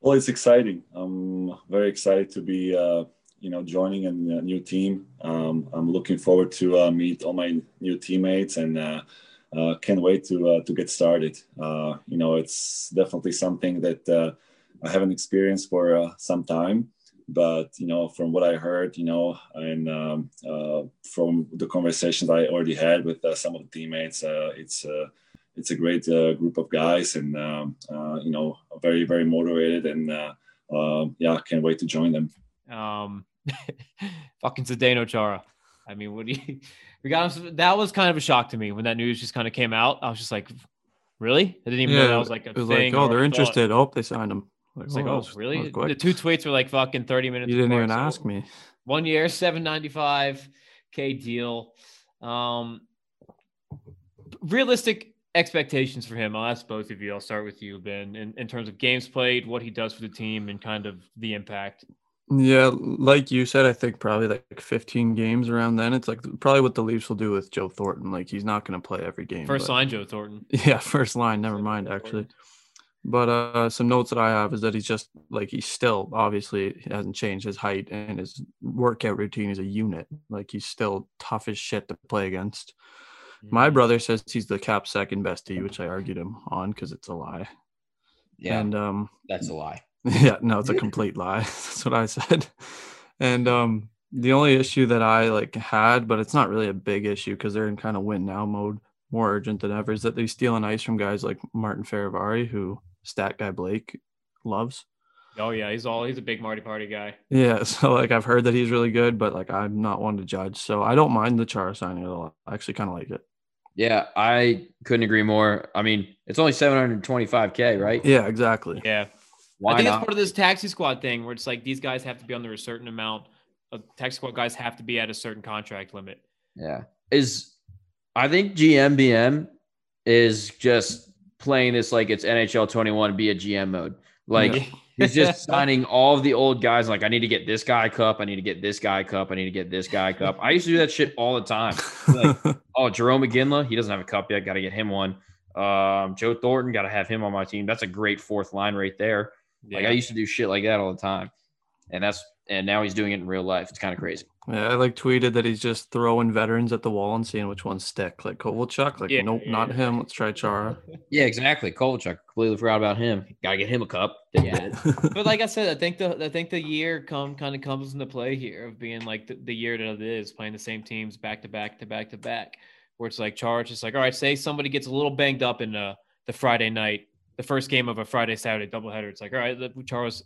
Well, it's exciting. I'm very excited to be, uh, you know, joining a, new team. Um, I'm looking forward to uh, meet all my new teammates and uh, uh, can't wait to uh, to get started. Uh, you know, it's definitely something that I haven't experienced for some time, but you know, from what I heard, you know, and um, uh, from the conversations I already had with uh, some of the teammates, uh, it's uh, it's a great uh, group of guys and um, uh, you know very very motivated and uh, uh, yeah can't wait to join them Um, fucking Zdeno Chara. I mean, what do you? We got him. That was kind of a shock to me when that news just kind of came out. I was just like, really? I didn't even know that was like a it was thing. like, oh, they're a thought. interested. Oh, they signed him. Like, It's like, oh, was- really? The two tweets were like fucking 30 minutes. You didn't apart, even so ask me. One year, 795 K deal. Um, realistic expectations for him. I'll ask both of you. I'll start with you, Ben, in, in terms of games played, what he does for the team, and kind of the impact. Yeah, like you said, I think probably like 15 games around then. It's like probably what the Leafs will do with Joe Thornton. Like he's not going to play every game. First but- line, Joe Thornton. Yeah, first line. Never mind, actually. But uh, some notes that I have is that he's just like he's still obviously he hasn't changed his height and his workout routine is a unit. Like he's still tough as shit to play against. My brother says he's the cap second best D, which I argued him on because it's a lie. Yeah, And um, that's a lie. yeah, no, it's a complete lie. That's what I said. And um, the only issue that I like had, but it's not really a big issue because they're in kind of win now mode, more urgent than ever, is that they're stealing ice from guys like Martin Fehervary, who stat guy Blake loves. Oh yeah, he's all he's a big Marty Party guy. Yeah, so like I've heard that he's really good, but like I'm not one to judge, so I don't mind the Chara signing at all. I actually kind of like it. Yeah, I couldn't agree more. I mean, it's only 725k, right? Yeah, exactly. Yeah. Why I think not? it's part of this taxi squad thing where it's like these guys have to be under a certain amount. Of taxi squad guys have to be at a certain contract limit. Yeah. Is I think GMBM is just playing this like it's NHL 21 be a GM mode. Like Yeah. he's just signing all of the old guys. Like I need to get this guy cup. I need to get this guy cup. I need to get this guy cup. I used to do that shit all the time. Like, oh, Jarome Iginla, he doesn't have a cup yet. Got to get him one. Um, Joe Thornton, got to have him on my team. That's a great fourth line right there. Like I used to do shit like that all the time, and that's and now he's doing it in real life. It's kind of crazy. Yeah, I like tweeted that he's just throwing veterans at the wall and seeing which ones stick. Like Kovalchuk, like Yeah, nope, yeah, not him. Let's try Chara. Yeah, exactly. Kovalchuk, completely forgot about him. Got to get him a cup. Yeah. but like I said, I think the I think the year come kind of comes into play here of being like the, the year that it is playing the same teams back to back to back to back, where it's like Chara It's like all right, say somebody gets a little banged up in the the Friday night, the first game of a Friday Saturday doubleheader. It's like all right, Chara's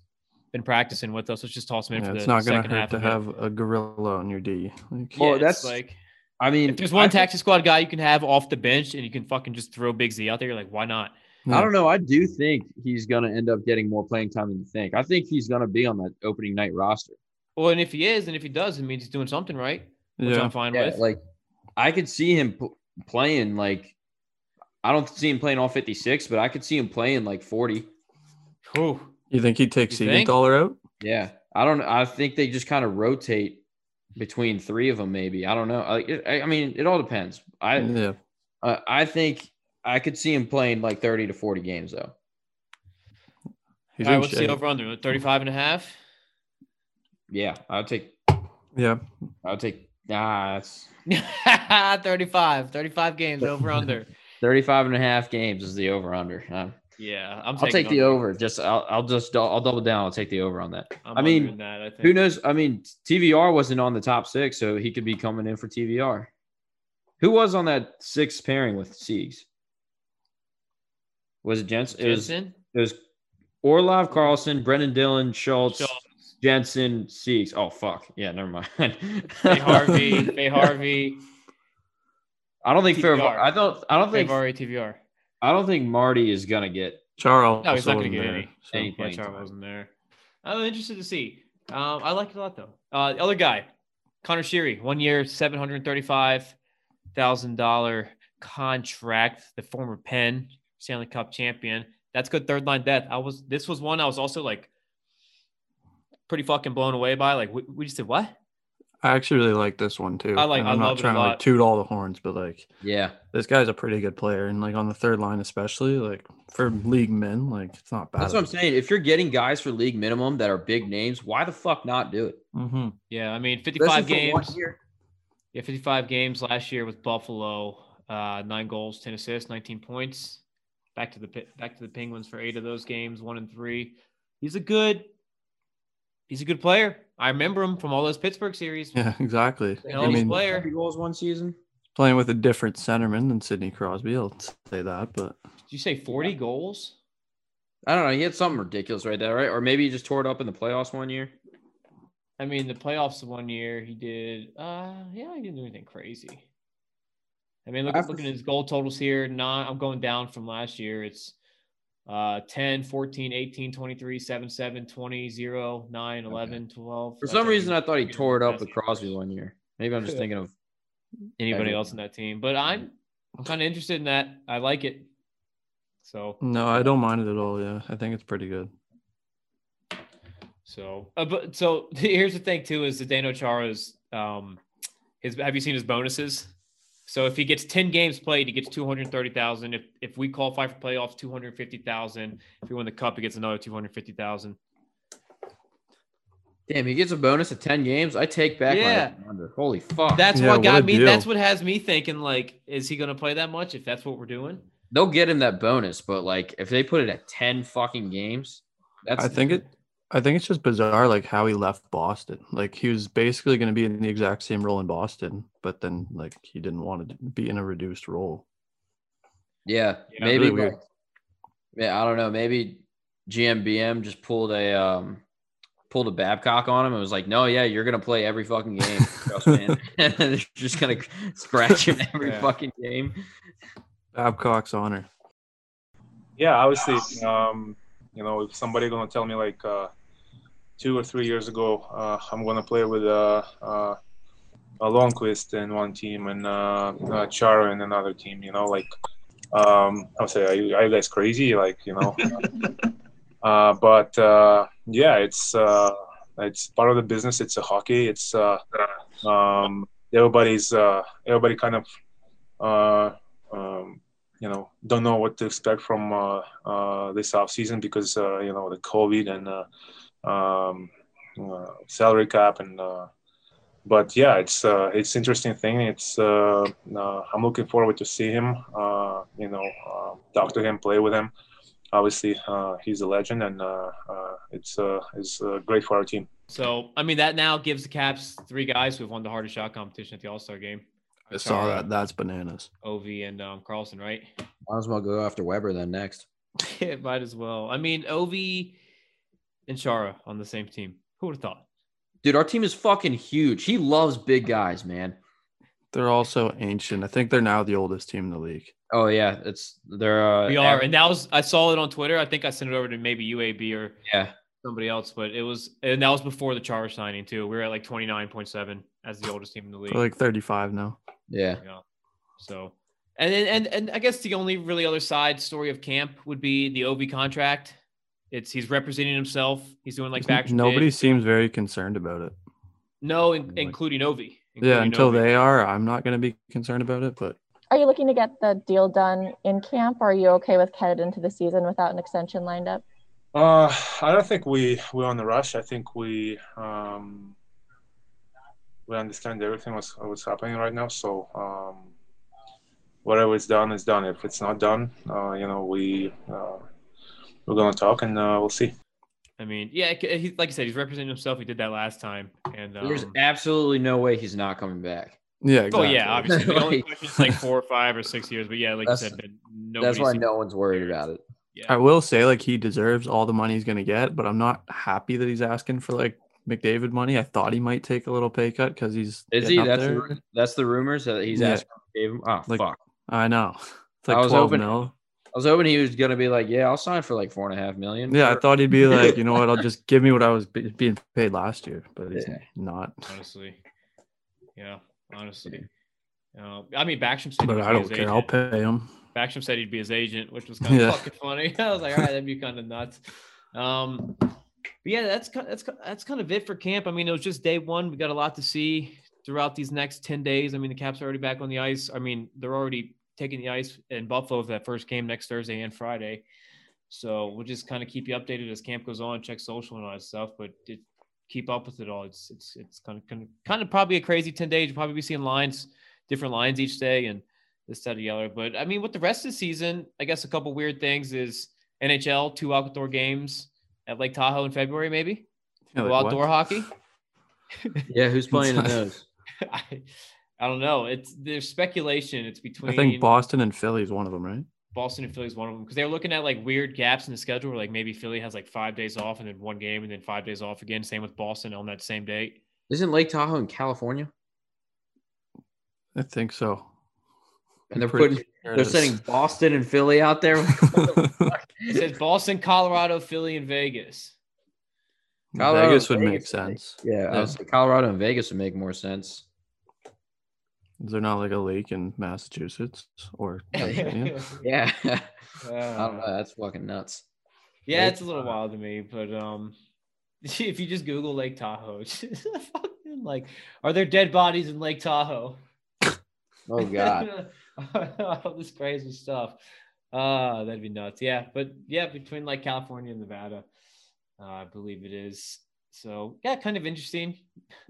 been practicing with us. Let's just toss him in Yeah, for the it's not gonna second hurt to of it. have a gorilla on your D. Like, Yeah, Well, it's that's- like I mean, if there's one I think- taxi squad guy you can have off the bench and you can fucking just throw Big Z out there, you're like, why not? I don't know. I do think he's going to end up getting more playing time than you think. I think he's going to be on that opening night roster. Well, and if he is, and if he does, it means he's doing something right, which Yeah. I'm fine Yeah, with. like I could see him p- playing like I don't see him playing all 56, but I could see him playing like 40. Whew. You think he takes take You think? Siegenthaler out? Yeah. I don't I think they just kind of rotate between three of them maybe. I don't know. Like I, I mean, it all depends. I yeah. uh, I think I could see him playing like 30 to 40 games though. He's All right, in what's the over under? 35 and a half? Yeah, I'll take Yeah. I'll take nah, that's 35. 35 games over under. 35 and a half games is the over under. Um, Yeah, I'm I'll take the over. Just I'll, I'll just I'll double down. I'll take the over on that. I'm I mean, that, I think. Who knows? I mean, TVR wasn't on the top six, so he could be coming in for TVR. Who was on that sixth pairing with Siegs? Was it Jensen? It was, it was Orlov, Carlson, Brendan Dillon, Schultz, Schultz. Jensen, Siegs. Oh fuck, yeah, never mind. Fehervary, Fehervary, I don't think Fair. TVR. I don't. I don't Faye think. Harvey, TVR. I don't think Marty is gonna get. Charles. No, he's not going to wasn't get there, any. so- Any Yeah, Charles wasn't there. I'm interested to see. Um, I like it a lot though. Uh, the other guy, Conor Sheary, one year, seven hundred thirty-five thousand dollar contract. The former Penn Stanley Cup champion. That's good third line depth. I was. This was one I was also like pretty fucking blown away by. Like we, we just said what? I actually really like this one too. I like- And I I'm love not trying to like toot all the horns, but like Yeah, this guy's a pretty good player, and like on the third line especially, like for league men, like it's not bad. that's what I'm saying. If you're getting guys for league minimum that are big names, why the fuck not do it? Mm-hmm. Yeah, I mean, fifty-five Especially for one games. Yeah, 55 games last year with Buffalo. Uh, nine goals, 10 assists, 19 points. Back to the back to the Penguins for eight of those games, one and three. He's a good. He's a good player. I remember him from all those Pittsburgh series. Yeah, exactly. Hell I mean, player. 30 goals one season. playing with a different centerman than Sidney Crosby. I'll say that, but Did you say 40 goals? I don't know. He had something ridiculous right there, right? Or maybe he just tore it up in the playoffs one year. I mean, the playoffs one year he did. Uh, yeah, he didn't do anything crazy. I mean, look, After- looking at his goal totals here. Not, I'm going down from last year. It's uh 10, 14, 18, 23, 7, 7, 20, 0, 9, 11, 12. For some reason, I thought he tore it up with Crosby one year. Maybe I'm just thinking of. anybody Everyone. else in that team. But I'm I'm kind of interested in that. I like it. So no, I don't mind it at all. Yeah, I think it's pretty good. so uh, but so here's the thing too is the Zdeno Chara's um his have you seen his bonuses? So if he gets 10 games played, he gets 230,000. If if we qualify for playoffs, 250,000. If we win the cup, he gets another 250,000. Damn, he gets a bonus of 10 games. I take back Yeah. my under. Holy fuck. That's Yeah, what what got a me. deal. That's what has me thinking like, is he gonna play that much if that's what we're doing? They'll get him that bonus, but like if they put it at 10 fucking games, that's I think it. I think it's just bizarre, like how he left Boston. Like he was basically going to be in the exact same role in Boston, but then like he didn't want to be in a reduced role. Yeah, Yeah, maybe. really like- yeah, I don't know. Maybe GMBM just pulled a um pulled a Babcock on him and was like, "No, yeah, you're gonna play every fucking game, trust me." and they're just gonna scratch him every Yeah. fucking game. Babcock's honor. Yeah, obviously, um, you know, if somebody gonna tell me like uh, two or three years ago, uh, I'm gonna play with uh, uh, a Lundqvist in one team and uh, uh, Chara in another team, you know, like um, I'll say, are you, are you guys crazy? Like, you know, uh, but uh, yeah, it's uh, it's part of the business. It's a hockey. It's uh, um, everybody's uh, everybody kind of uh, um, you know don't know what to expect from uh, uh, this off season because uh, you know the COVID and uh, um, uh, salary cap and uh, but yeah, it's uh, it's interesting thing. It's uh, uh, I'm looking forward to see him. Uh, you know, uh, talk to him, play with him. Obviously, uh, he's a legend, and uh, uh, it's uh, it's uh, great for our team. So I mean, that now gives the Caps three guys who have won the hardest shot competition at the All Star game. I saw Chara, that. That's bananas. Ovi and um, Carlson, right? Might as well go after Weber then next. it might as well. I mean, Ovi and Chara on the same team. Who would have thought? Dude, our team is fucking huge. He loves big guys, man. They're also ancient. I think they're now the oldest team in the league. Oh yeah, it's they're uh, We are, and that was I saw it on Twitter. I think I sent it over to maybe UAB or yeah. somebody else, but it was and that was before the Chara signing too. We were at like twenty nine point seven as the oldest team in the league. They're like 35 now. Yeah. Yeah. So, and and and I guess the only really other side story of camp would be the Ovi contract. It's he's representing himself. He's doing like back. Nobody seems very concerned about it. No, in, including Ovi. Yeah, until Ovi. they are, I'm not going to be concerned about it. But Are you looking to get the deal done in camp? Or are you okay with headed into the season without an extension lined up? Uh, I don't think we we're on the rush. I think we um, we understand everything what's what's happening right now. So um, whatever is done is done. If it's not done, uh, you know, we uh, we're gonna talk and uh, we'll see. I mean, yeah, he, like I said, he's representing himself. He did that last time, and um, There's absolutely no way he's not coming back. yeah, oh yeah, obviously. The only Like- question is like four or five or six years, but yeah, like you That's- said, but That's why no one's worried about it. I will say like he deserves all the money he's going to get, but I'm not happy that he's asking for like McDavid money. I thought he might take a little pay cut because he's Is he? That's there. the, that's the rumors that he's Yeah. asking. Gave. Oh Like, fuck! I know. It's like I was 12 hoping- mil. I was hoping he was gonna be like, yeah, I'll sign for like four and a half million. Yeah, I thought he'd be like, you know what? I'll just give me what I was be- being paid last year, but he's Yeah. not. honestly. Yeah, honestly. Uh, I mean, Backstrom said, But he was I don't his care. I'll pay him. Backstrom said he'd be his agent, which was kind of Yeah. fucking funny. I was like, all right, that'd be kind of nuts. Um, but yeah, that's kind that's that's kind of it for camp. I mean, it was just day one. We got a lot to see throughout these next ten days. I mean, the Caps are already back on the ice. I mean, they're already taking the ice in Buffalo for that first game next Thursday and Friday. So we'll just kind of keep you updated as camp goes on. Check social and all that stuff, but it, keep up with it all. It's it's it's kind of kind of, kind of probably a crazy ten days. You'll probably be seeing lines, different lines each day, and this that or the other. But I mean, with the rest of the season, I guess a couple weird things is NHL two outdoor games at Lake Tahoe in February, maybe Yeah, like, outdoor what? hockey. Yeah, who's playing in those? I, I don't know. It's there's speculation. It's between I think Boston and Philly is one of them, right? Boston and Philly is one of them because they're looking at like weird gaps in the schedule where like maybe Philly has like five days off and then one game and then five days off again. Same with Boston on that same date. Isn't Lake Tahoe in California? I think so. And they're Pretty putting sure they're sending Boston and Philly out there. It says Boston, Colorado, Philly, and Vegas. Colorado Vegas would Vegas make would make- sense. yeah, I was like, Colorado and Vegas would make more sense. Is there not like a lake in Massachusetts or Pennsylvania? Yeah, I Uh, don't know. That's fucking nuts. Yeah, Lake it's a little wild to me, but um, if you just Google Lake Tahoe, fucking like, are there dead bodies in Lake Tahoe? Oh God. all this crazy stuff. Uh, that'd be nuts. Yeah, but yeah, between like California and Nevada, uh, I believe it is. So yeah, kind of interesting.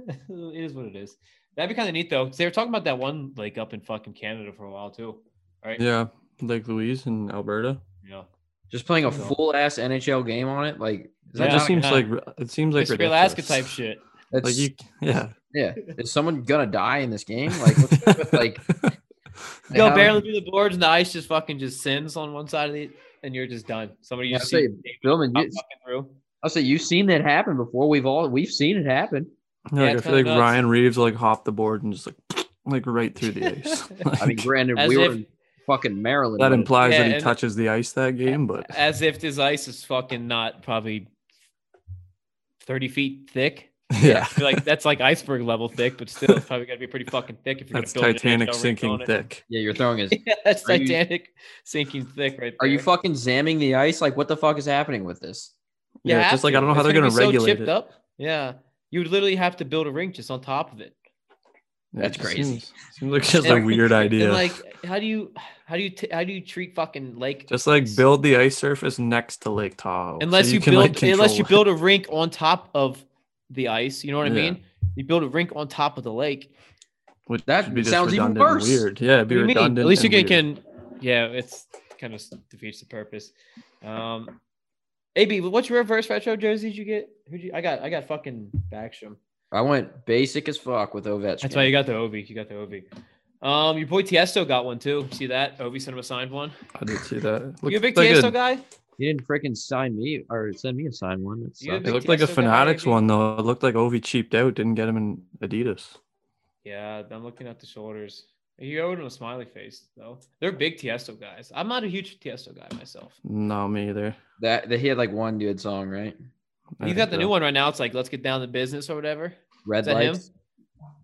it is what it is. That'd be kind of neat though, 'cause they were talking about that one lake up in fucking Canada for a while too. Right? Yeah, Lake Louise in Alberta. Yeah. Just playing a So- full ass NHL game on it, like That that just seems yeah. like it seems like Mystery, Alaska type shit. that's, Like you, yeah. yeah. Is someone gonna die in this game? Like, what's with, like go how- barely through the boards and the ice just fucking just sins on one side of the and you're just done. Somebody you I just say, see Billman, you, through. I'll say you've seen that happen before. We've all we've seen it happen. Yeah, Yeah, like, I feel like nuts. Ryan Reaves like hopped the board and just like like right through the ice. I mean, granted, As we were in fucking Maryland. that implies Yeah, that he touches the ice that game, but As if this ice is fucking not probably 30 feet thick. yeah, I feel like that's like iceberg level thick, but still, it's probably got to be pretty fucking thick if you're that's gonna build Titanic NHL sinking on it. thick. Yeah, you're throwing his. Yeah, that's Are you- Titanic sinking thick right Are you fucking zamming the ice? Like, what the fuck is happening with this? You Yeah, it's have just like. I don't know how they're gonna be so regulate chipped it. up. Yeah, you would literally have to build a rink just on top of it. Yeah, it That's crazy. Seems, seems like just a weird idea. Like, how do you, how do you, t- how do you treat fucking lake? just like build the ice surface next to Lake Tahoe. so unless you, can, build like, unless you build a rink on top of the ice. You know what I Yeah. mean? You build a rink on top of the lake. it, which That would be sounds even worse. Weird. Yeah, it'd be What mean? redundant. At least you can, weird. can, yeah, it's kind of defeats the purpose. Um, AB, what's your reverse retro jersey did you get? Who you? I got, I got fucking Backstrom. I went basic as fuck with Ovechkin. That's why you got the Ovi. You got the Ovi. Um, your boy Tiesto got one too. See that? Ovi sent him a signed one. I did see that. you a big Looked like Tiesto a- guy? He didn't freaking sign me or send me a signed one. That You a sucks. It big looked like a Tiesto guy, Fanatics one though. It looked like Ovi cheaped out, didn't get him in Adidas. Yeah, I'm looking at the shoulders. He owed him a smiley face though. They're big Tiesto guys. I'm not a huge Tiesto guy myself. No, me either. That, that he had like one good song, right? I You think got the so. new one right now. It's like let's get down to business or whatever. Red Is that him? lights.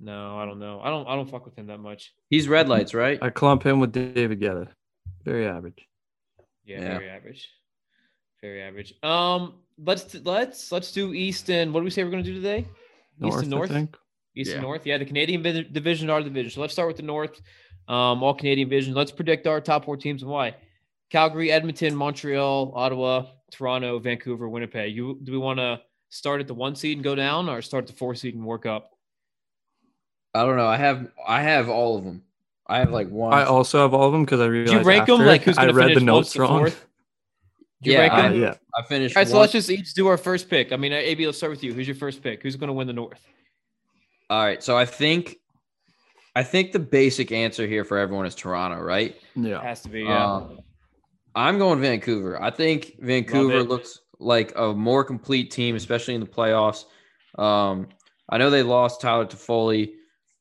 No, I don't know. I don't. I don't fuck with him that much. He's red lights, right? I clump him with David Guetta. Very average. Yeah, Yeah. very average. Very average. Um, let's let's let's do East and what do we say we're gonna do today? East and North. I think. East Yeah. and North. Yeah, the Canadian division our division. So let's start with the North. Um, all Canadian division. Let's predict our top four teams and why. Calgary, Edmonton, Montreal, Ottawa, Toronto, Vancouver, Winnipeg. You do we want to start at the one seed and go down, or start at the four seed and work up? I don't know. I have I have all of them. I have like one. I also have all of them because I Do realized you rank them after like who's I gonna read finish the notes most wrong. fourth? Do you Yeah, rank I- them? yeah, I finished. All right, so let's just each do our first pick. I mean, AB, let's start with you. Who's your first pick? Who's going to win the North? All right, so I think, I think the basic answer here for everyone is Toronto, right? yeah. It Has to be. Yeah. Um, I'm going Vancouver. I think Vancouver looks like a more complete team, especially in the playoffs. Um, I know they lost Tyler Toffoli,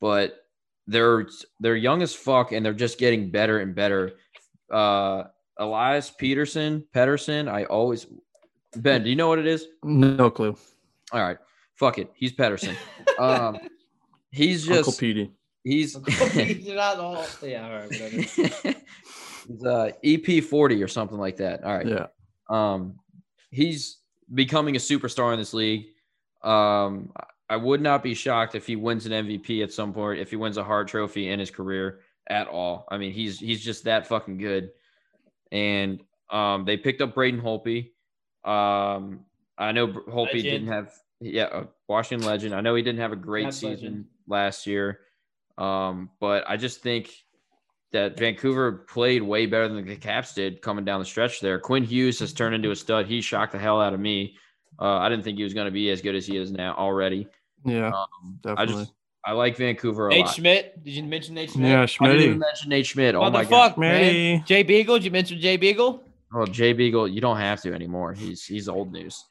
but they're they're young as fuck and they're just getting better and better. Uh, Elias Pettersson, Pedersen. I always Ben. Do you know what it is? No clue. All right, fuck it. He's Pedersen. Um, he's just Uncle Petey. he's You're not all. Yeah. All right. He's uh EP forty or something like that. All right. Yeah. Um, he's becoming a superstar in this league. Um, I would not be shocked if he wins an MVP at some point, if he wins a Hart trophy in his career at all. I mean, he's he's just that fucking good. And um, they picked up Braden Holtby. Um, I know Holtby Legend. didn't have yeah, a Washington legend. I know he didn't have a great Caps season legend. Last year. Um, but I just think that Vancouver played way better than the Caps did coming down the stretch there. Quinn Hughes has turned into a stud. He shocked the hell out of me. Uh, I didn't think he was going to be as good as he is now already. Yeah. Um, I just I like Vancouver a Nate lot. Schmidt. Did you mention Nate Schmidt? Yeah, Schmidt. I didn't even mention Nate Schmidt. Oh What my the god. fuck, man? Jay Beagle. Did you mention Jay Beagle? Well, Jay Beagle, you don't have to anymore. He's he's old news.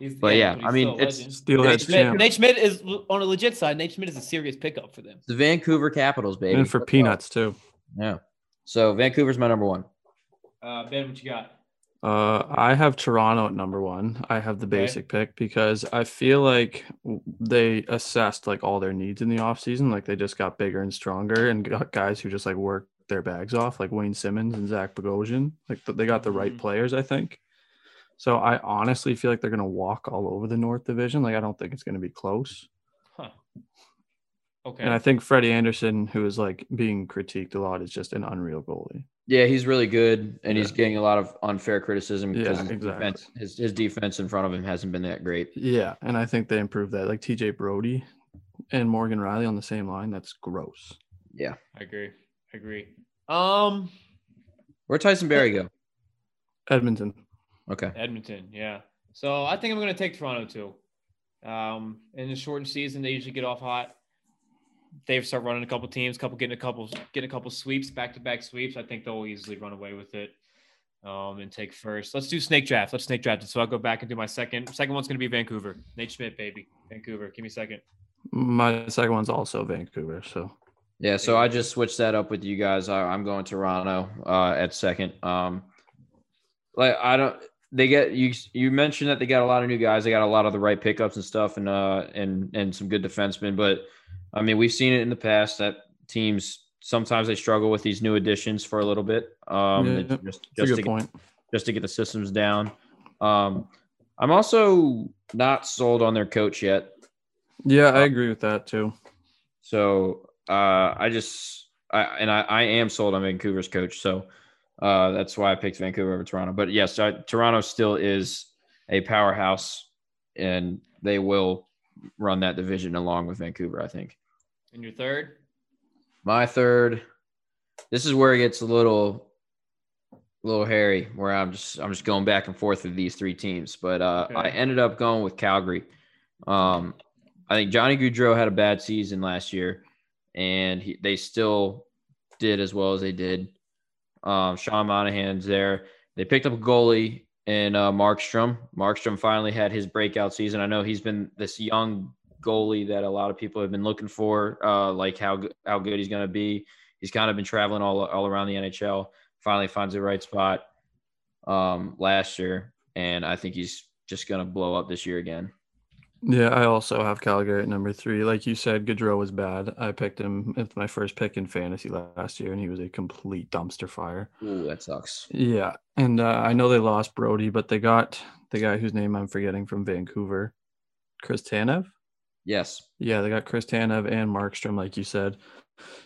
He's, But yeah, he's I mean, still a it's- legend. Steelhead Nate Schmidt, champ. Nate Schmidt is on a legit side. Nate Schmidt is a serious pickup for them. The Vancouver Capitals, baby. And for peanuts too. Yeah. So Vancouver's my number one. Uh, ben, what you got? Uh, I have Toronto at number one. I have the Okay. basic pick because I feel like they assessed like all their needs in the offseason. Like they just got bigger and stronger and got guys who just like worked their bags off, like Wayne Simmonds and Zach Bogosian. Like they got the right Mhm. players, I think. So I honestly feel like they're gonna walk all over the North Division. Like I don't think it's gonna be close. Huh. Okay. And I think Freddie Andersen, who is like being critiqued a lot, is just an unreal goalie. Yeah, he's really good, and he's getting a lot of unfair criticism because Yeah, his, exactly. defense, his his defense in front of him hasn't been that great. Yeah, and I think they improved that. Like TJ Brodie and Morgan Rielly on the same line. That's gross. Yeah. I agree. I agree. Um, Where'd Tyson Barrie go? Edmonton. Okay. Edmonton, yeah. So I think I'm going to take Toronto too. Um, in the shortened season, they usually get off hot. They start running a couple teams, couple getting a couple getting a couple sweeps, back to back sweeps. I think they'll easily run away with it. Um, and take first. Let's do snake draft. Let's snake draft it. So I'll go back and do my second. Second one's going to be Vancouver. Nate Schmidt, baby. Vancouver. Give me a second. My second one's also Vancouver. So Yeah, so I just switched that up with you guys. I, I'm going Toronto uh, at second. Um, like I don't. They get you. You mentioned that they got a lot of new guys. They got a lot of the right pickups and stuff, and uh, and and some good defensemen. But I mean, we've seen it in the past that teams sometimes they struggle with these new additions for a little bit. Um, Yeah, just just to point. get just to get the systems down. Um, I'm also not sold on their coach yet. yeah, I agree with that too. So uh, I just I, and I, I am sold on Vancouver's coach. So uh, that's why I picked Vancouver over Toronto. But yes, I, Toronto still is a powerhouse, and they will run that division along with Vancouver. I think. And your third? My third. This is where it gets a little, little hairy. Where I'm just I'm just going back and forth with these three teams, but uh, I ended up going with Calgary. Um, I think Johnny Gaudreau had a bad season last year, and he, they still did as well as they did. Um, Sean Monahan's there. They picked up a goalie in uh, Markstrom. Markstrom finally had his breakout season. I know he's been this young goalie that a lot of people have been looking for, uh, like how how good he's going to be. He's kind of been traveling all all around the NHL. Finally finds the right spot um, last year, and I think he's just going to blow up this year again. Yeah, I also have Calgary at number three. Like you said, Gaudreau was bad. I picked him as my first pick in fantasy last year, and he was a complete dumpster fire. Ooh, that sucks. Yeah, and uh, I know they lost Brodie, but they got the guy whose name I'm forgetting from Vancouver, Chris Tanev. Yes. Yeah, they got Chris Tanev and Markstrom, like you said.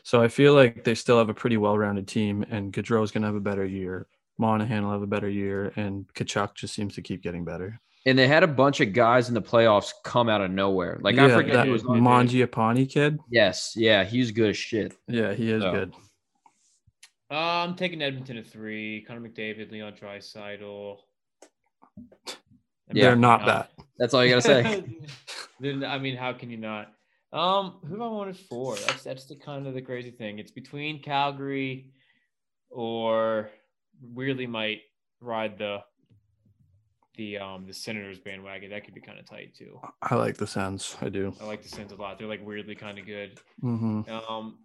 So I feel like they still have a pretty well-rounded team, and Gaudreau's gonna have a better year. Monahan will have a better year, and Tkachuk just seems to keep getting better. And they had a bunch of guys in the playoffs come out of nowhere. Like I forget that who was on. Mangiapane kid. Yes, yeah, he's good as shit. Yeah, he is So, good. Uh, I'm taking Edmonton at three. Connor McDavid, Leon Draisaitl. Yeah. They're not that. That's all you gotta say. Then I mean, how can you not? Um, who do I want it for? That's that's the kind of the crazy thing. It's between Calgary or weirdly might ride the the um the Senators bandwagon. That could be kind of tight too. I like the Sens. I do. I like the Sens a lot. They're like weirdly kind of good. Mm-hmm. Um,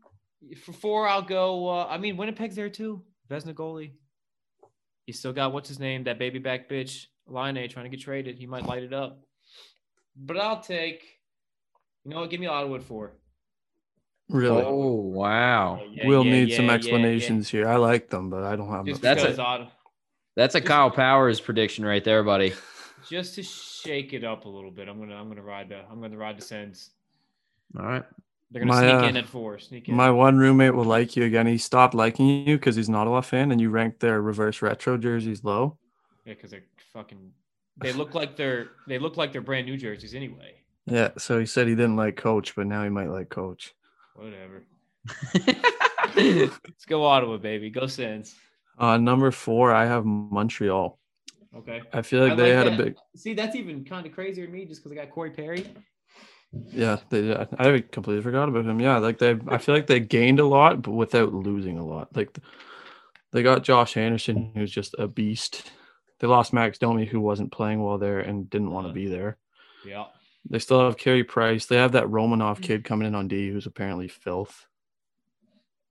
for four, I'll go. Uh, I mean, Winnipeg's there too. Vezina goalie. You still got what's his name? That baby back bitch, Laine, trying to get traded. He might light it up. But I'll take. You know what? Give me Ottawa at four. Really, Oh wow. Yeah, we'll yeah, need yeah, some yeah, yeah. explanations here. I like them, but I don't have Just them. That's because a- Ottawa, That's a Kyle Powers prediction right there, buddy. just to shake it up a little bit. I'm gonna I'm gonna ride the I'm gonna ride the Sens. All right. They're gonna My, sneak uh, in at four. Sneak in. My one roommate will like you again. He stopped liking you because he's an Ottawa fan, and you ranked their reverse retro jerseys low. yeah, because they're fucking. They look like they're they look like they're brand new jerseys anyway. Yeah, so he said he didn't like Coach, but now he might like Coach. Whatever. Let's go Ottawa, baby. Go Sens. Uh, number four, I have Montreal. Okay. I feel like I they had that. a big, See, that's even kind of crazier to me just because I got Corey Perry. yeah. They, I completely forgot about him. Yeah, like they, I feel like they gained a lot, but without losing a lot. Like they got Josh Anderson, who's just a beast. They lost Max Domi, who wasn't playing well there and didn't want to be there. Yeah. They still have Carey Price. They have that Romanov kid coming in on D, who's apparently filth.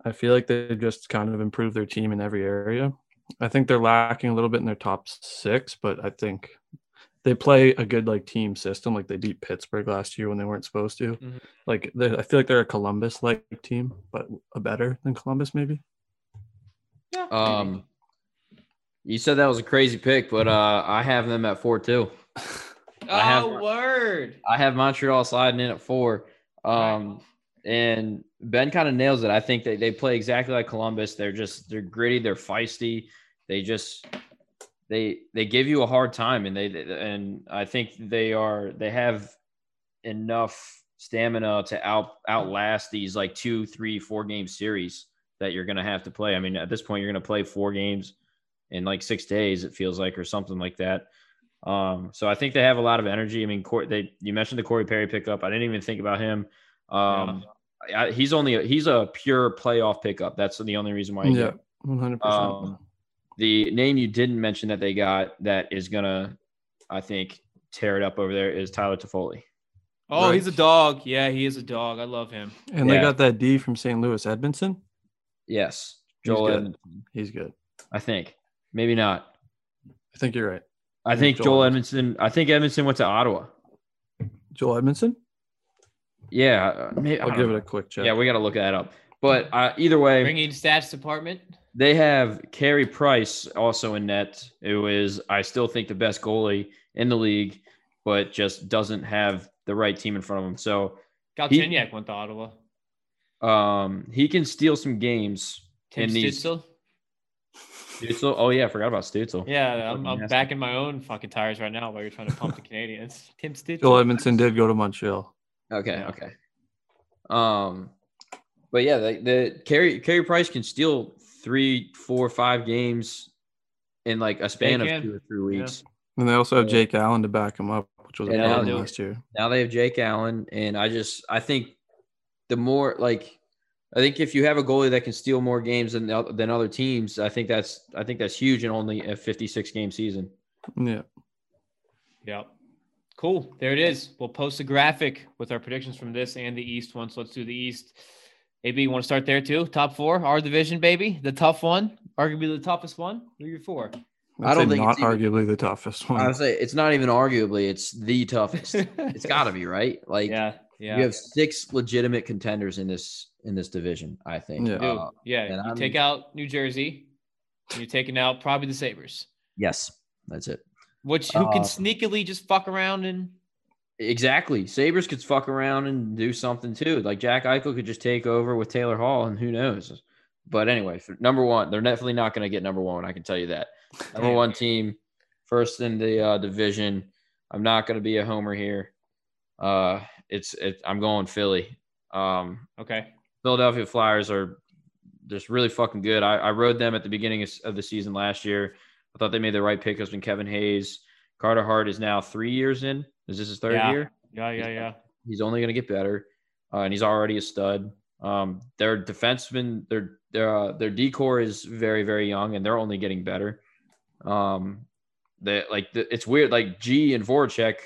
I feel like they've just kind of improved their team in every area. I think they're lacking a little bit in their top six, but I think they play a good like team system. Like they beat Pittsburgh last year when they weren't supposed to. Mhm. Like I feel like they're a Columbus like team, but a better than Columbus maybe. Um, you said that was a crazy pick, but uh, I have them at four too. I have- Oh, word. I have Montreal sliding in at four. Um, And Ben kind of nails it. I think they, they play exactly like Columbus. They're just they're gritty, they're feisty. They just they they give you a hard time and they and I think they are they have enough stamina to out outlast these like two, three, four game series that you're gonna have to play. I mean, at this point, you're gonna play four games in like six days, it feels like, or something like that. Um, so I think they have a lot of energy. I mean, Cor- they you mentioned the Corey Perry pickup. I didn't even think about him. Um, I, he's only a, he's a pure playoff pickup. That's the only reason why. he Yeah, one hundred um, percent. the name you didn't mention that they got that is gonna, I think, tear it up over there is Tyler Toffoli. Oh, he's a dog. Yeah, he is a dog. I love him. And they got that D from St. Louis, Edmondson. Yes, He's Joel good. Edmondson. He's good. I think maybe not. I think you're right. I think Joel Edmondson. I think Edmondson went to Ottawa. Joel Edmondson. Yeah, uh, may- I I'll don't give it a quick check. Yeah, we got to look that up. But uh, either way, Bringing stats department. They have Carey Price also in net, who is, I still think, the best goalie in the league, but just doesn't have the right team in front of him. So he, Galchenyuk went to Ottawa. um, he can steal some games Tim in these. Stützle. Stützle? Oh yeah, I forgot about Stützle. Yeah, I'm, I'm back in my own fucking tires right now while you're trying to pump the Canadians. Tim Stützle. Joel Edmondson did go to Montreal. Okay, okay. Um, but yeah, the, the Carey Carey Price can steal three, four, five games in like a span of two or three weeks. And they also have Jake Allen to back him up, which was a And now, problem they- last year. now they have Jake Allen, and I just I think the more like I think if you have a goalie that can steal more games than than other teams, I think that's I think that's huge in only a 56 game season. Yeah. Yep. Cool. There it is. We'll post a graphic with our predictions from this and the East once. Let's do the East. AB, you want to start there too? Top four, our division, baby. The tough one, arguably the toughest one. Who are your four? I don't say think not it's even- arguably the toughest one. I would say it's not even arguably it's the toughest. it's got to be right. Like Yeah, yeah. you have six legitimate contenders in this in this division. I think. You. Uh, yeah. and You I'm- take out New Jersey. You're taking out probably the Sabres. Yes, that's it. Which who can Uh, sneakily just fuck around and Exactly. Sabres could fuck around and do something too. Like Jack Eichel could just take over with Taylor Hall, and who knows. But anyway, for number one, they're definitely not going to get number one. I can tell you that. Number one team, first in the uh, division. I'm not going to be a homer here. Uh, it's it, I'm going Philly. Um, okay. Philadelphia Flyers are just really fucking good. I, I rode them at the beginning of, of the season last year. I thought they made the right pick. pickups when Kevin Hayes. Carter Hart is now three years in. Is this his third yeah. year? Yeah, yeah, yeah. He's only going to get better, uh, and he's already a stud. Um, their defenseman, their their uh, their D-corps is very very young, and they're only getting better. Um, they like the, it's weird. Like G and Voracek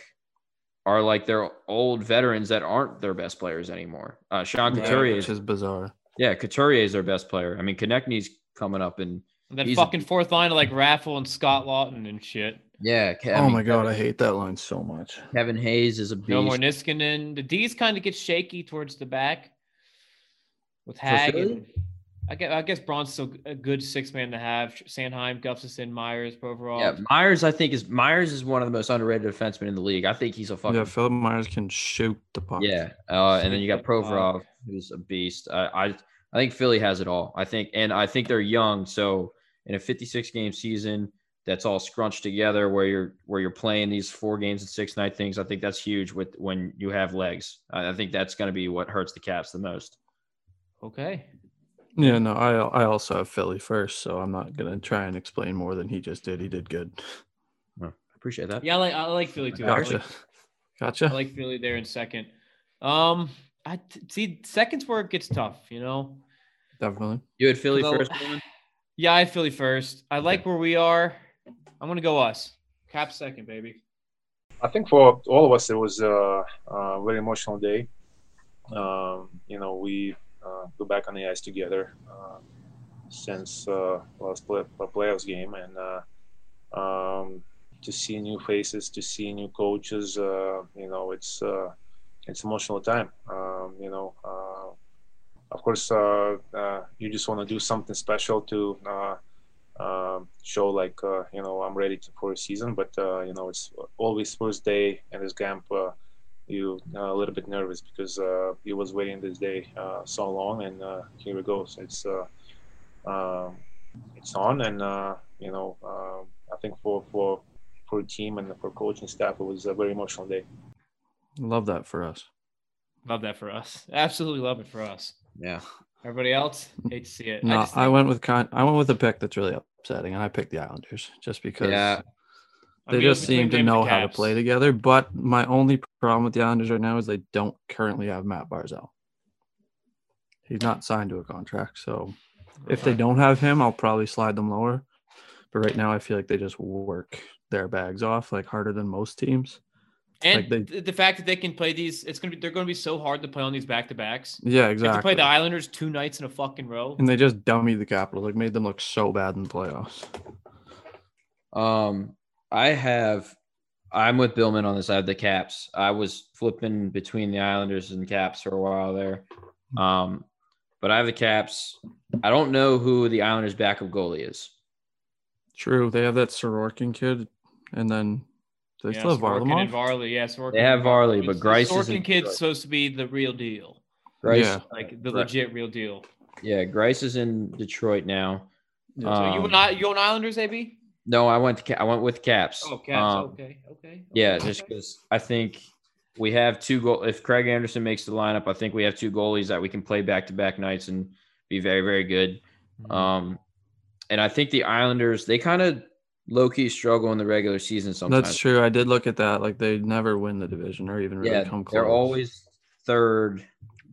are like their old veterans that aren't their best players anymore. Uh, Sean Yeah, Couturier which is bizarre. yeah, Couturier is their best player. I mean, Konecny's coming up, and And then he's- fucking fourth line of like Raffl and Scott Laughton and shit. yeah. Ke- I oh mean, my god, I hate that line so much. Kevin Hayes is a beast. No more Niskanen. The D's kind of get shaky towards the back with Hag. Philly? And I guess, I guess Braun's still a good six man to have. Sanheim, Gustafsson, Myers, Provorov. Yeah, Myers, I think is Myers is one of the most underrated defensemen in the league. I think he's a fucking Yeah, Philippe Myers can shoot the puck. Yeah, uh, and then you got Shoot. Provorov, who's a beast. I, I I think Philly has it all. I think, and I think they're young. So in a 56 game season, that's all scrunched together, where you're where you're playing these four games and six night things. I think that's huge with when you have legs. I, I think that's going to be what hurts the Caps the most. Okay. Yeah, no, I I also have Philly first, so I'm not gonna try and explain more than he just did. He did good. I appreciate that. Yeah, I like I like Philly too. I Gotcha. like, Gotcha. I like Philly there in second. Um, I see seconds where it gets tough. You know. Definitely. You had Philly Well, first. Coleman? Yeah, I had Philly first. I like where we are. I'm gonna go us. Cap second, baby. I think for all of us, it was a, a very emotional day. Um, you know, we uh, go back on the ice together uh, since uh, last play, playoffs game, and uh, um, to see new faces, to see new coaches, uh, you know, it's uh, it's emotional time. Um, you know, of course, uh, uh, you just want to do something special to uh, um, show like uh, you know I'm ready to, for a season. But uh, you know it's always first day in this camp. Uh, you uh, a little bit nervous because uh, he was waiting this day uh, so long, and uh, here we go. So it's uh, um, it's on, and uh, you know um I think for for for the team and for coaching staff, it was a very emotional day. Love that for us. Love that for us. Absolutely love it for us. Yeah. Everybody else, hate to see it. No, I, just think- went with kind. I went with a pick that's really upsetting, and I picked the Islanders just because Yeah. I'm they just seem to know how to play together. But my only problem with the Islanders right now is they don't currently have Matt Barzal. He's not signed to a contract, so if they don't have him, I'll probably slide them lower. But right now, I feel like they just work their bags off like harder than most teams. And Like they- the fact that they can play these, it's gonna be they're gonna be so hard to play on these back to backs. Yeah, exactly. You have to play the Islanders two nights in a fucking row. And they just dummy the Capitals, like made them look so bad in the playoffs. Um, I have. I'm with Billman on the side of the Caps. I was flipping between the Islanders and Caps for a while there. Um, but I have the Caps. I don't know who the Islanders' backup goalie is. True, they have that Sorokin kid, and then do they yeah, still have Sorokin and Varley. Yeah, Sorokin. They have Varley, but the Greiss is in kid's Detroit. supposed to be the real deal, Greiss, Yeah. like the Right. legit real deal. yeah, Greiss is in Detroit now. So you Um, and I, you on Islanders, AB? No, I went to I went with Caps. Oh, Caps. Um, okay, okay. Yeah, okay, just okay. because I think we have two goal. If Craig Anderson makes the lineup, I think we have two goalies that we can play back to back nights and be very very good. Mm-hmm. Um, and I think the Islanders they kind of low key struggle in the regular season sometimes. That's true. I did look at that. Like they never win the division or even really Yeah, come close. they're always third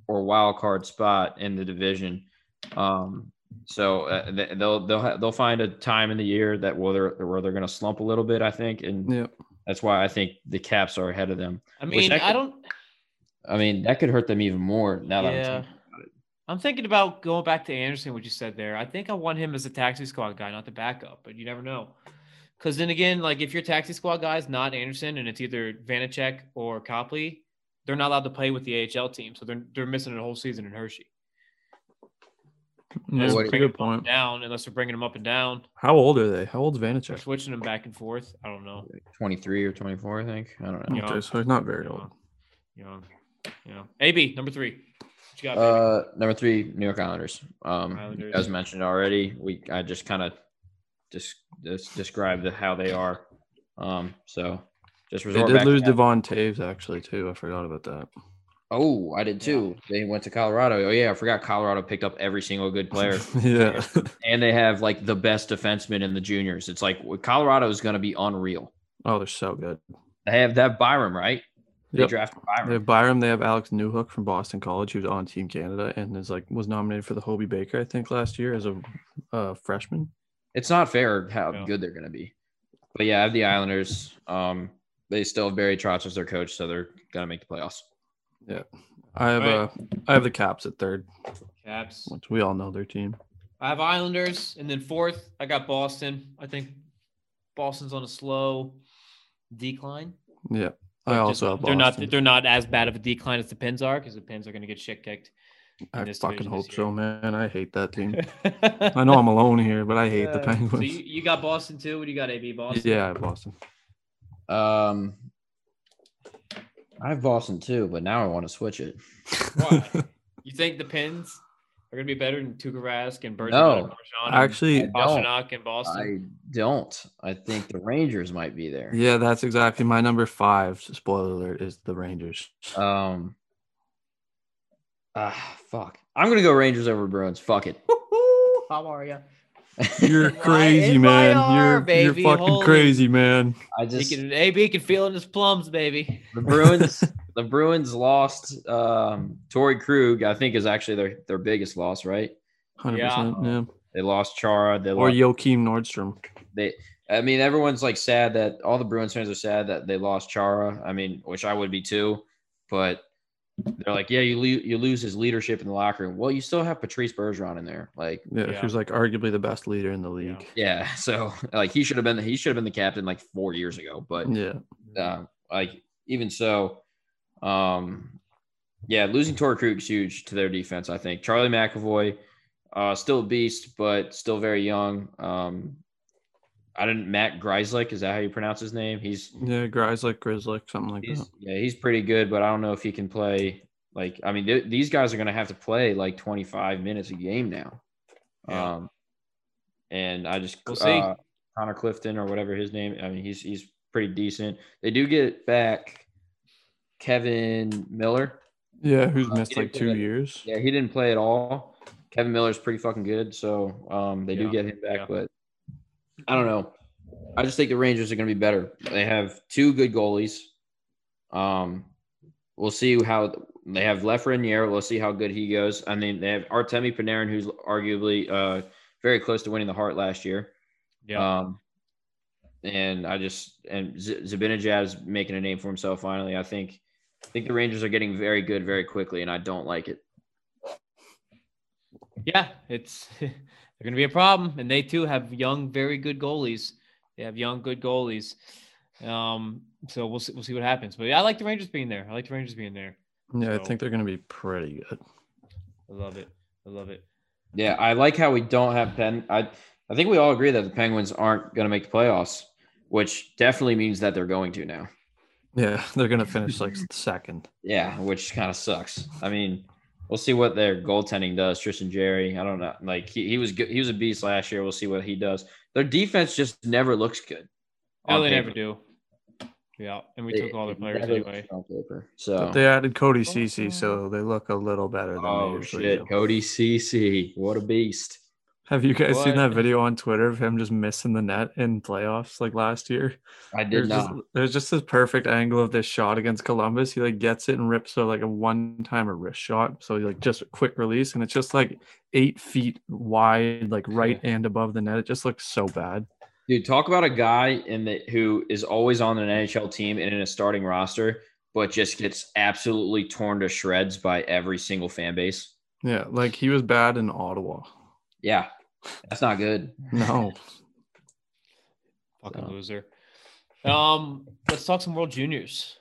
or wild card spot in the division. Um, so uh, they- they'll they'll ha- they'll find a time in the year that where they're where they're going to slump a little bit. I think, and Yeah. that's why I think the Caps are ahead of them. I mean, that I could- don't. I mean, that could hurt them even more now that I'm Yeah. about it. I'm thinking about going back to Anderson, what you said there. I think I want him as a taxi squad guy, not the backup, but you never know. Because then again, like if your taxi squad guy is not Anderson and it's either Vanecek or Copley, they're not allowed to play with the AHL team, so they're they're missing a whole season in Hershey. Yeah, Unless that's we're a bringing good them up point. down, unless we're bringing them up and down, How old are they? How old's we're Vanecek? switching them back and forth. I don't know. 23 or 24, I think. I don't know. Yeah. Okay, so he's not very You old. know, you know, you know. AB number three. What you got? Uh, number three, New York Islanders. Um, Islanders. as mentioned already, we I just kind of just just described the, how they are. Um, so just They did back lose that. Devon Toews actually too. I forgot about that. Oh, I did too. They went to Colorado. Oh yeah, I forgot Colorado picked up every single good player, yeah. and they have like the best defenseman in the juniors. It's like Colorado is going to be unreal. oh, they're so good. They have that Byram, right? They Yep. drafted They have Byram. They have Alex Newhook from Boston College, who's on Team Canada and is like was nominated for the Hobey Baker, I think, last year as a uh, freshman. It's not fair how Yeah. good they're going to be. But yeah, I have the Islanders. Um, they still have Barry Trotz as their coach, so they're going to make the playoffs. Yeah, I have Right. uh, I have the Caps at third, Caps. which we all know their team. I have Islanders, and then fourth, I got Boston. I think Boston's on a slow decline. Yeah, I They're also just- have They're not. They're not as bad of a decline as the Pens are, because the Pens are going to get shit kicked. I this fucking hope this so, man. I hate that team. I know I'm alone here, but I hate the Penguins. So you, you got Boston too. What do you got, AB? Boston. yeah, I have Boston. Um, I have Boston too, but now I want to switch it. Why? You think the Pens are going to be better than Tuukka Rask and Bergeron No. and Marchand and Actually, I don't. Pastrnak and Boston? I don't. I think the Rangers might be there. yeah, that's exactly my number five. Spoiler alert is the Rangers. Um. Ah, fuck. I'm gonna go Rangers over Bruins. Fuck it. Woo-hoo! How are you? You're crazy, man. arm, You're baby. you're fucking Holy- crazy, man. I He just can, AB can feel in his plums, baby. the Bruins. the Bruins lost. Um, Torey Krug, I think, is actually their their biggest loss. Right? Hundred Yeah. percent. Yeah. They lost Chara. They Or lost, Joakim Nordstrom. they. I mean, everyone's like sad that all the Bruins fans are sad that they lost Chara. I mean, which I would be too, but they're like, yeah, you lo- you lose his leadership in the locker room. Well, you still have Patrice Bergeron in there. Like, Yeah, Yeah. he like arguably the best leader in the league. yeah, so like he should have been he should have been the captain like four years ago. But Yeah. uh, like even so, um, yeah, losing Torey Krug's huge to their defense. I think Charlie McAvoy, uh, still a beast, but still very young. Um, I didn't Matt Grzelcyk. Is that how you pronounce his name? He's Yeah, Grizzly, Grizzly, something like that. yeah he's pretty good, but I don't know if he can play. Like I mean, th- these guys are going to have to play like 25 minutes a game now. Yeah. Um, and I just We'll see. uh, Connor Clifton or whatever his name. I mean, he's he's pretty decent. They do get back Kevan Miller. Yeah, who's Uh, missed like two years. Yeah, he didn't play at all. Kevan Miller's pretty fucking good, so um, they do get him back. yeah. But I don't know. I just think the Rangers are going to be better. They have two good goalies. Um, we'll see how they have Lafreniere. We'll see how good he goes. I mean, they have Artemi Panarin, who's arguably uh, very close to winning the Hart last year. Yeah. Um, and I just and Z- Zibanejad's making a name for himself finally. I think I think the Rangers are getting very good very quickly, and I don't like it. Yeah, it's they're going to be a problem, and they too have young, very good goalies. They have young, good goalies. Um, so we'll see, we'll see what happens. But yeah, I like the Rangers being there. I like the Rangers being there. Yeah, I think they're going to be pretty good. I love it. I love it. Yeah, I like how we don't have Pen. I I think we all agree that the Penguins aren't going to make the playoffs, which definitely means that they're going to now. Yeah, they're going to finish like second. Yeah, which kind of sucks. I mean, we'll see what their goaltending does. Tristan Jarry, I don't know. Like he, he was good. He was a beast last year. We'll see what he does. Their defense just never looks good. No, they paper. never do. Yeah, and we It- took all their players anyway. on paper. So But they added Cody Ceci, so they look a little better than they oh usually shit, do. Cody Ceci, what a beast! Have you guys seen that video on Twitter of him just missing the net in playoffs like last year? I did There's not. just, there's just this perfect angle of this shot against Columbus. He like gets it and rips so like a one timer wrist shot. So he's like just a quick release and it's just like eight feet wide, like right and above the net. It just looks so bad. Dude, talk about a guy in the who is always on an NHL team and in a starting roster, but just gets absolutely torn to shreds by every single fan base. Yeah, like he was bad in Ottawa. Yeah, that's not good. No. Fucking So. loser. Um, let's talk some World Juniors.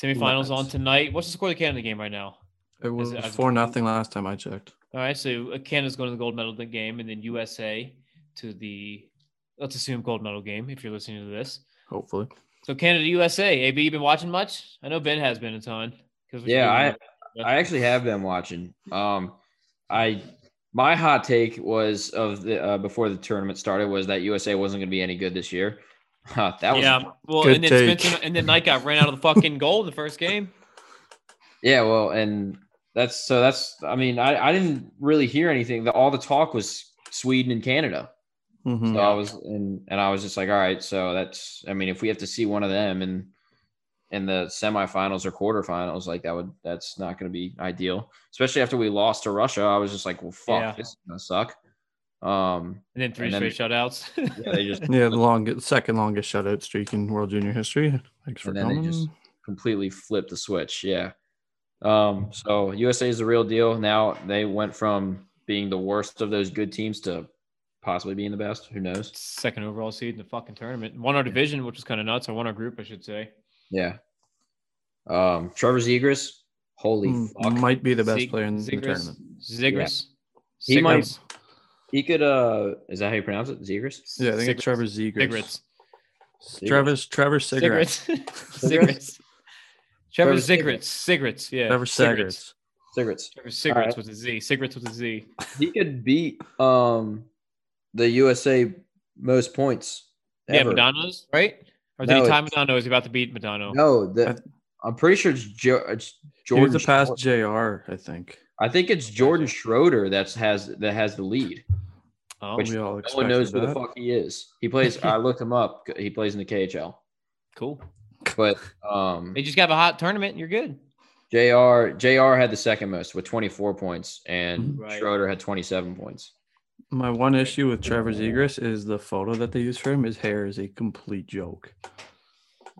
Semifinals on tonight. What's the score of the Canada game right now? It was it- as- four nothing last time I checked. All right, so uh, Canada's going to the gold medal game, and then USA to the let's assume gold medal game. If you're listening to this, Hopefully. so Canada USA. AB, you been watching much? I know Ben has been a ton. Because Yeah, I I actually have been watching. Um, I my hot take was of the uh, before the tournament started was that USA wasn't going to be any good this year. Huh, that was yeah. Well, Good and then take. Spencer and then Knight got ran out of the fucking goal in the first game. Yeah, well, and that's so that's I mean, I, I didn't really hear anything. The, all the talk was Sweden and Canada. Mhm. So I was and and I was just like, all right, so that's I mean, if we have to see one of them in in the semifinals or quarterfinals, like that would that's not gonna be ideal. Especially after we lost to Russia. I was just like, well fuck, Yeah. this is gonna suck. Um And then three And then- straight shutouts. yeah, they just Yeah, the longest second longest shutout streak in World Junior history. Thanks for and then they coming. just completely flipped the switch. Yeah. Um, so USA is the real deal. Now they went from being the worst of those good teams to possibly being the best. Who knows? Second overall seed in the fucking tournament. Won our division, which was kind of nuts. I won our group, I should say. Yeah. Um, Trevor Zegras, holy Mm, fuck. might be the best Zig- player in the Zigris. tournament. Zigris. He might- He could uh is that how you pronounce it? Zegras? Yeah, I think it's Trevor Zegers. Zigris. Travis Trevor Cigarette. Cigarettes. Cigarettes. Trevor Trevor Cigarettes. Cigarettes. Yeah. Trevor Cigarettes. Cigarettes. Cigarettes. Trevor Cigarettes Alright. with a Z. Cigarettes with a Z. He could beat um the USA most points. Yeah. Madonna's, right? Or did No, he tie Madonna? Is he about to beat Madonna? No, the, I'm pretty sure it's, jo- it's He was Jordan. the past JR, I think. I think it's Jordan Schroeder that's has that has the lead. Oh, Which we all no one knows who the fuck he is. He plays. I looked him up. He plays in the KHL. cool. But um, They just got a hot tournament. You're good. Jr. Jr. had the second most with 24 points, and Right. Schroeder had 27 points. My one issue with Trevor Zegras is the photo that they use for him. His hair is a complete joke.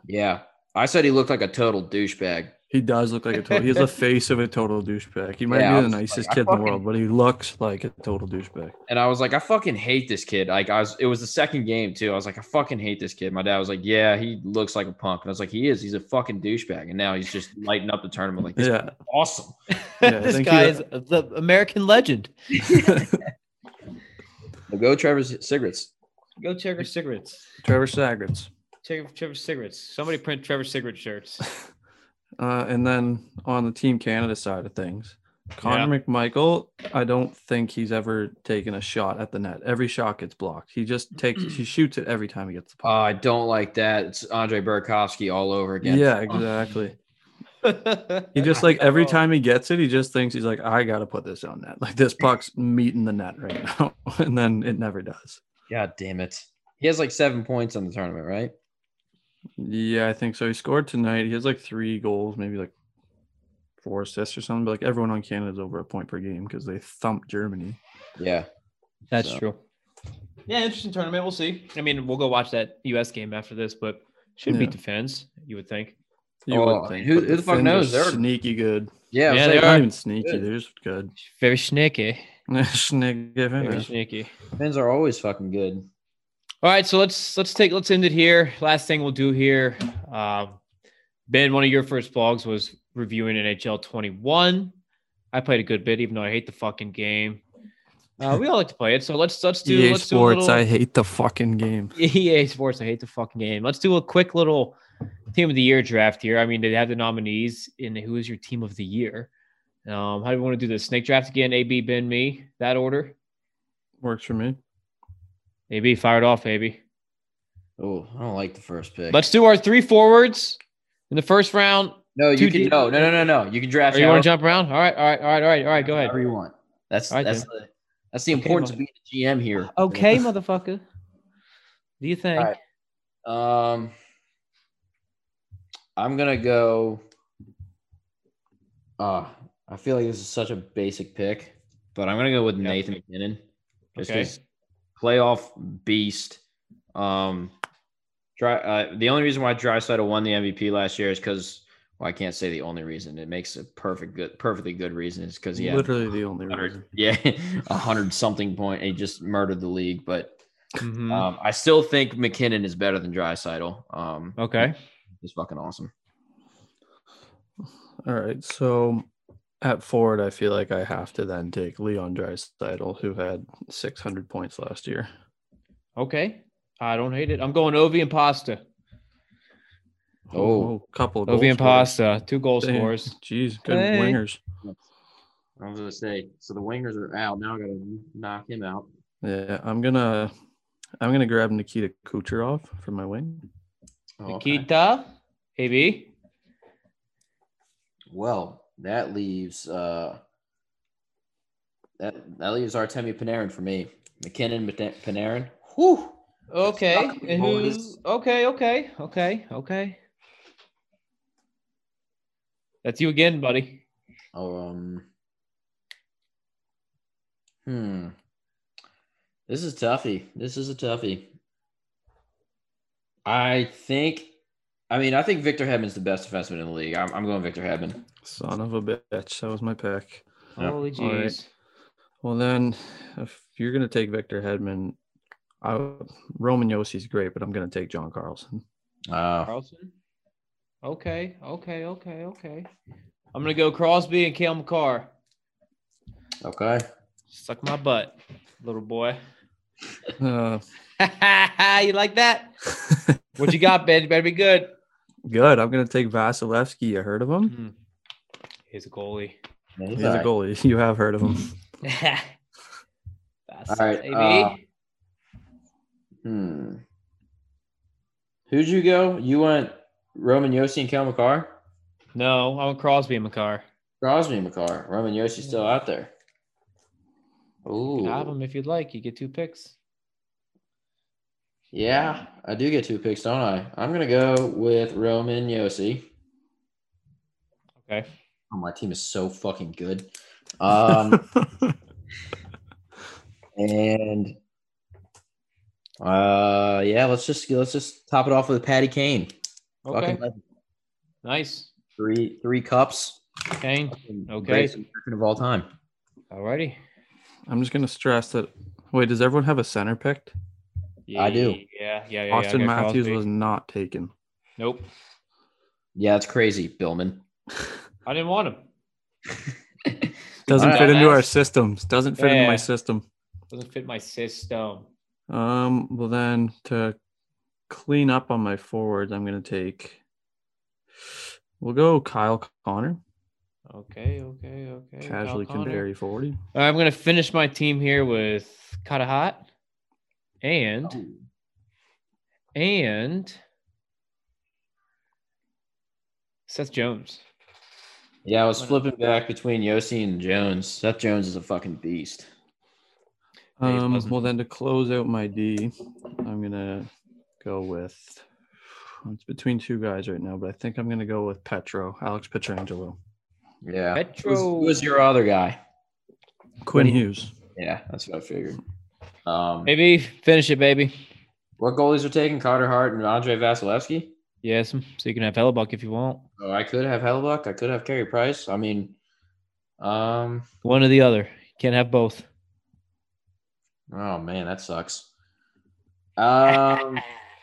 Yeah, I said he looked like a total douchebag. He does look like a total. He has the face of a total douchebag. He might Yeah, be the was like, nicest I kid in the world, but he looks like a total douchebag. And I was like, I fucking hate this kid. Like I was, it was the second game too. I was like, I fucking hate this kid. My dad was like, Yeah, he looks like a punk. And I was like, He is. He's a fucking douchebag. And now he's just lighting up the tournament. Like, this Yeah. yeah, awesome. Yeah, this guy he- is the American legend. Well, go Trevor Cigarettes. Go Trevor Cigarettes. Trevor Cigarettes. Trevor, Trevor Cigarettes. Somebody print Trevor Cigarette shirts. Uh, and then on the Team Canada side of things, Connor McMichael, I don't think he's ever taken a shot at the net. Every shot gets blocked. He just takes, he shoots it every time he gets the Oh, I don't like that. It's Andre Burakovsky all over again. Yeah, exactly. He just like every oh. time he gets it, he just thinks he's like, I gotta put this on net. Like this puck's meeting the net right now, and then it never does. God damn it. He has like seven points on the tournament, right? Yeah, I think so. He scored tonight. He has like three goals, maybe like four assists or something. But like everyone on Canada is over a point per game because they thumped Germany. Yeah. That's So- true. Yeah, interesting tournament. We'll see. I mean, we'll go watch that U.S. game after this, but should Yeah. beat the Finns, you would think. You Oh, would think, who- who the fuck knows? They're- sneaky good. Yeah, Yeah, they, they aren't even sneaky. Good. They're just good. Very sneaky. sneaky. Very sneaky. Finns are always fucking good. All right, so let's let's take let's end it here. Last thing we'll do here, um, Ben. One of your first blogs was reviewing NHL 21. I played a good bit, even though I hate the fucking game. Uh, we all like to play it, so let's let's do EA let's do a Sports. little- I hate the fucking game. EA Sports. I hate the fucking game. Let's do a quick little team of the year draft here. I mean, they have the nominees in who is your team of the year. Um, how do we want to do this? Snake draft again? AB, Ben, me. That order. Works for me. AB fired off, AB. Oh, I don't like the first pick. Let's do our three forwards in the first round. no, you can D- no, no, no, no, no. You can draft. Or you want to jump around? All right, all right, all right, all right, all right. Go ahead. however you want. That's All right, that's then. the that's the Okay, importance well- of being a GM here. Okay, motherfucker. Do you think? All right. Um, I'm gonna go. Uh, I feel like this is such a basic pick, but I'm gonna go with Nathan MacKinnon. Just Okay. 'cause playoff beast. Um, dry. Uh, the only reason why Draisaitl won the MVP last year is because. Well, I can't say the only reason. It makes a perfect good, perfectly good reason is because he had Literally the only reason. yeah, a hundred something point. He just murdered the league, but Mhm. um, I still think McKinnon is better than Draisaitl. Um, Okay. He's fucking awesome. All right. So at Ford, I feel like I have to then take Leon Draisaitl, who had 600 points last year. Okay. I don't hate it. I'm going Ovi and Pasta. Oh, oh couple of Ovi and. Pasta. Two goal Damn. scores. Jeez, good Hey. wingers. I was gonna say, so the wingers are out now. I gotta knock him out. Yeah, I'm gonna, I'm gonna grab Nikita Kucherov for my wing. Oh, okay. Nikita. AB. Well, that leaves uh, that that leaves Artemi Panarin for me. MacKinnon, Panarin. Whew. Okay. And boys. who's okay, okay, okay, okay. That's you again, buddy. Um. Hmm. This is toughy. This is a toughie. I think. I mean, I think Victor Hedman's the best defenseman in the league. I'm, I'm going Victor Hedman. Son of a bitch. That was my pick. Yeah. Holy All right. jeez. Well, then, if you're gonna take Victor Hedman, I, Roman Josi's great, but I'm gonna take John Carlson. Uh, Carlson. Okay, okay, okay, okay. I'm gonna go Crosby and Cale Makar. okay. Suck my butt, little boy. Uh, you like that? What you got, Ben? You better be good. good. I'm gonna take Vasilevskiy. You heard of him? He's a goalie. He's a goalie. You have heard of him. That's All right. baby. uh, hmm. Who'd you go? You went Roman Josi and Cale Makar? no, I want Crosby and Makar. Crosby and Makar. Roman Josi's still out there. You can have them if you'd like. You get two picks. Yeah, I do get two picks, don't I? I'm gonna go with Roman Josi. Okay. Oh, my team is so fucking good. Um, and uh, yeah, let's just let's just top it off with Patty Kane. Okay. Nice. three three cups. Kane. Okay. Greatest of all time. Alrighty. I'm just gonna stress that. Wait, does everyone have a center picked? I do. Yeah, yeah, yeah. Austin yeah, Matthews Crosby. was not taken. Nope. Yeah, it's crazy, Billman. I didn't want him. Doesn't fit into our systems. Doesn't fit into my system. Doesn't fit my system. Um, well then to clean up on my forwards, I'm gonna take. We'll go Kyle Connor. Okay, okay, okay. Casually can Connor. vary 40. All right, I'm gonna finish my team here with Carter Hart and and Seth Jones. Yeah, I was flipping back between Josi and Jones. Seth Jones is a fucking beast. Um, well then to close out my D, I'm gonna go with. It's between two guys right now, but I think I'm gonna go with Petro, Alex Pietrangelo, Yeah. Who's, Petro. who's your other guy? Quinn Hughes. Yeah, that's what I figured. Um, Maybe finish it, baby. what goalies are taking? Carter Hart and Andrei Vasilevskiy? Yes, so you can have Hellebuyck if you want. Oh, I could have Hellebuyck. I could have Carey Price. I mean, um, One or the other. Can't have both. oh man, that sucks. Um,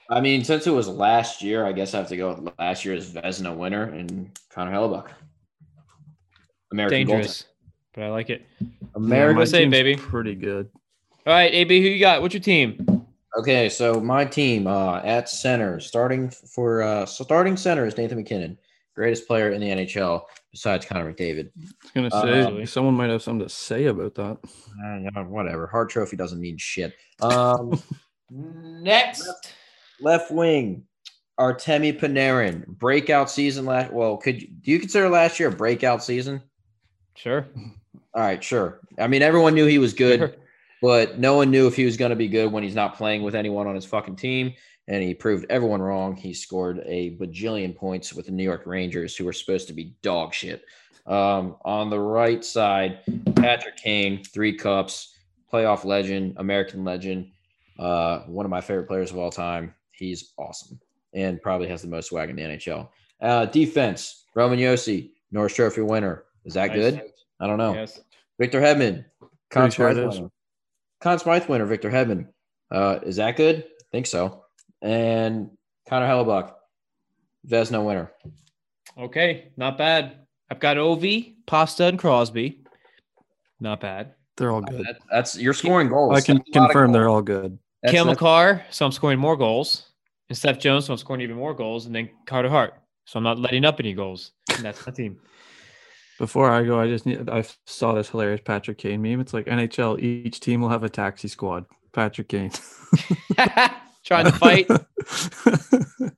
I mean, since it was last year, I guess I have to go with last year's Vezina winner and Connor Hellebuyck. American Dangerous, but I like it. goaltender. Yeah, American. my team's baby. Pretty good. All right, AB, who you got? What's your team? Okay, so my team uh, at center, starting for uh, starting center is Nathan MacKinnon, greatest player in the NHL besides Connor McDavid. I was gonna say Uh, someone might have something to say about that. Uh, yeah, whatever. Hart Trophy doesn't mean shit. Um, Next. left wing, Artemi Panarin, breakout season last. Well, could you, do you consider last year a breakout season? Sure. All right, sure. I mean, everyone knew he was good, Sure. But no one knew if he was going to be good when he's not playing with anyone on his fucking team. And he proved everyone wrong. He scored a bajillion points with the New York Rangers, who were supposed to be dog shit. Um, on the right side, Patrick Kane, three cups, playoff legend, American legend, uh, one of my favorite players of all time. He's awesome and probably has the most swag in the NHL. Uh, defense, Roman Josi, Norris Trophy winner. Is that Nice. good? I don't know. Yes. Victor Hedman, sure it Smythe is. winner. Conn Smythe winner, Victor Hedman. Uh, is that good? I think so. And Connor Hellebuyck, Vezina winner. Okay, not bad. I've got Ovi, Pasta, and Crosby. Not bad. They're all good. That- that's you're scoring goals. I can That's a lot of confirm they're all good. That's- Cale Makar, so I'm scoring more goals. And Seth Jones, so I'm scoring even more goals. And then Carter Hart, so I'm not letting up any goals. And that's my team. Before I go, I just need. I saw this hilarious Patrick Kane meme. It's like NHL. Each team will have a taxi squad. Patrick Kane. Trying to fight.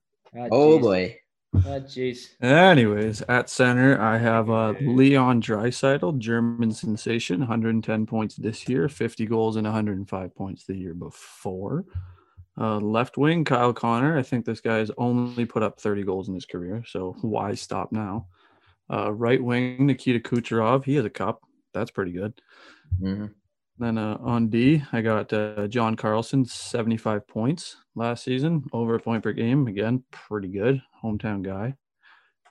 Oh boy. Ah, jeez. Anyways, at center, I have uh, Leon Draisaitl, German sensation, 110 points this year, 50 goals and 105 points the year before. Uh, left wing, Kyle Connor. I think this guy has only put up 30 goals in his career, so why stop now? Uh, right wing, Nikita Kucherov. He has a cup. That's pretty good. Mhm. Then uh, on D, I got uh, John Carlson, 75 points last season, over a point per game. Again, pretty good. Hometown guy.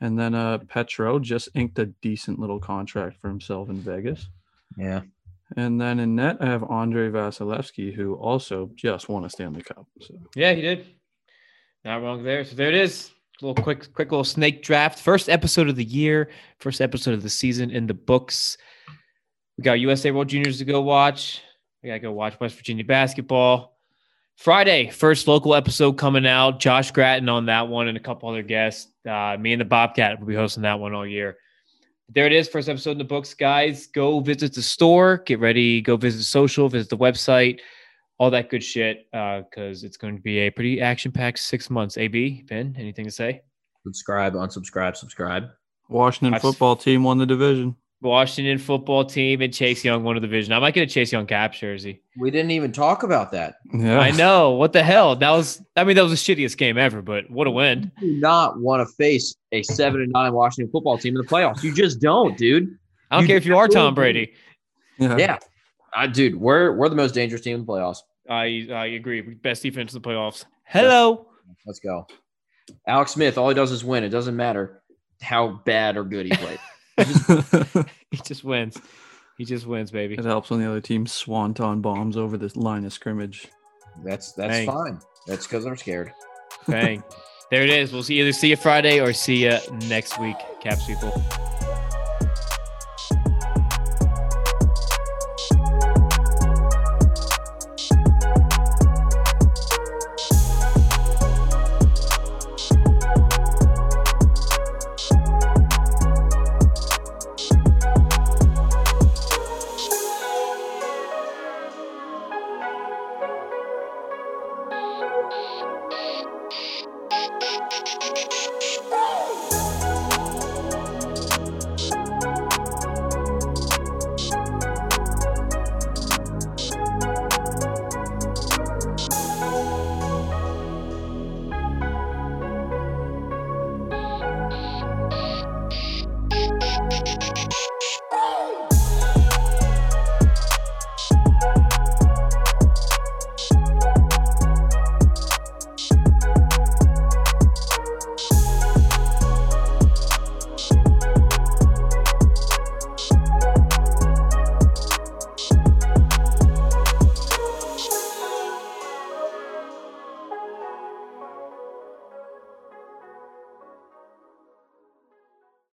And then uh, Petro just inked a decent little contract for himself in Vegas. Yeah. And then in net, I have Andrei Vasilevskiy, who also just won a Stanley Cup. So Yeah, he did. Not wrong there. So there it is. Little quick, quick little snake draft. First episode of the year, first episode of the season in the books. We got USA World Juniors to go watch. We gotta go watch West Virginia basketball. Friday, first local episode coming out. Josh Gratton on that one and a couple other guests. Uh, me and the Bobcat will be hosting that one all year. There it is, first episode in the books, guys. Go visit the store, get ready, go visit social, visit the website, all that good shit. Uh, because it's going to be a pretty action-packed six months. AB, Ben, anything to say? Subscribe, unsubscribe, subscribe. Washington I've- football team won the division. Washington football team and Chase Young won the division. I might get a Chase Young cap jersey. We didn't even talk about that. Yeah. I know. What the hell? That was. I mean, that was the shittiest game ever. But what a win! You do not want to face a seven and nine Washington football team in the playoffs. You just don't, dude. I don't You care if you are Tom Brady. Yeah. Yeah. Uh, dude, we're we're the most dangerous team in the playoffs. I I agree. Best defense in the playoffs. Hello. Let's go. Alex Smith, all he does is win. It doesn't matter how bad or good he played. He just wins. He just wins, baby. It helps when the other team swanton bombs over this line of scrimmage. That's that's Dang. fine. That's because they're scared. Bang. There it is. We'll see either see you Friday or see you next week, Caps people.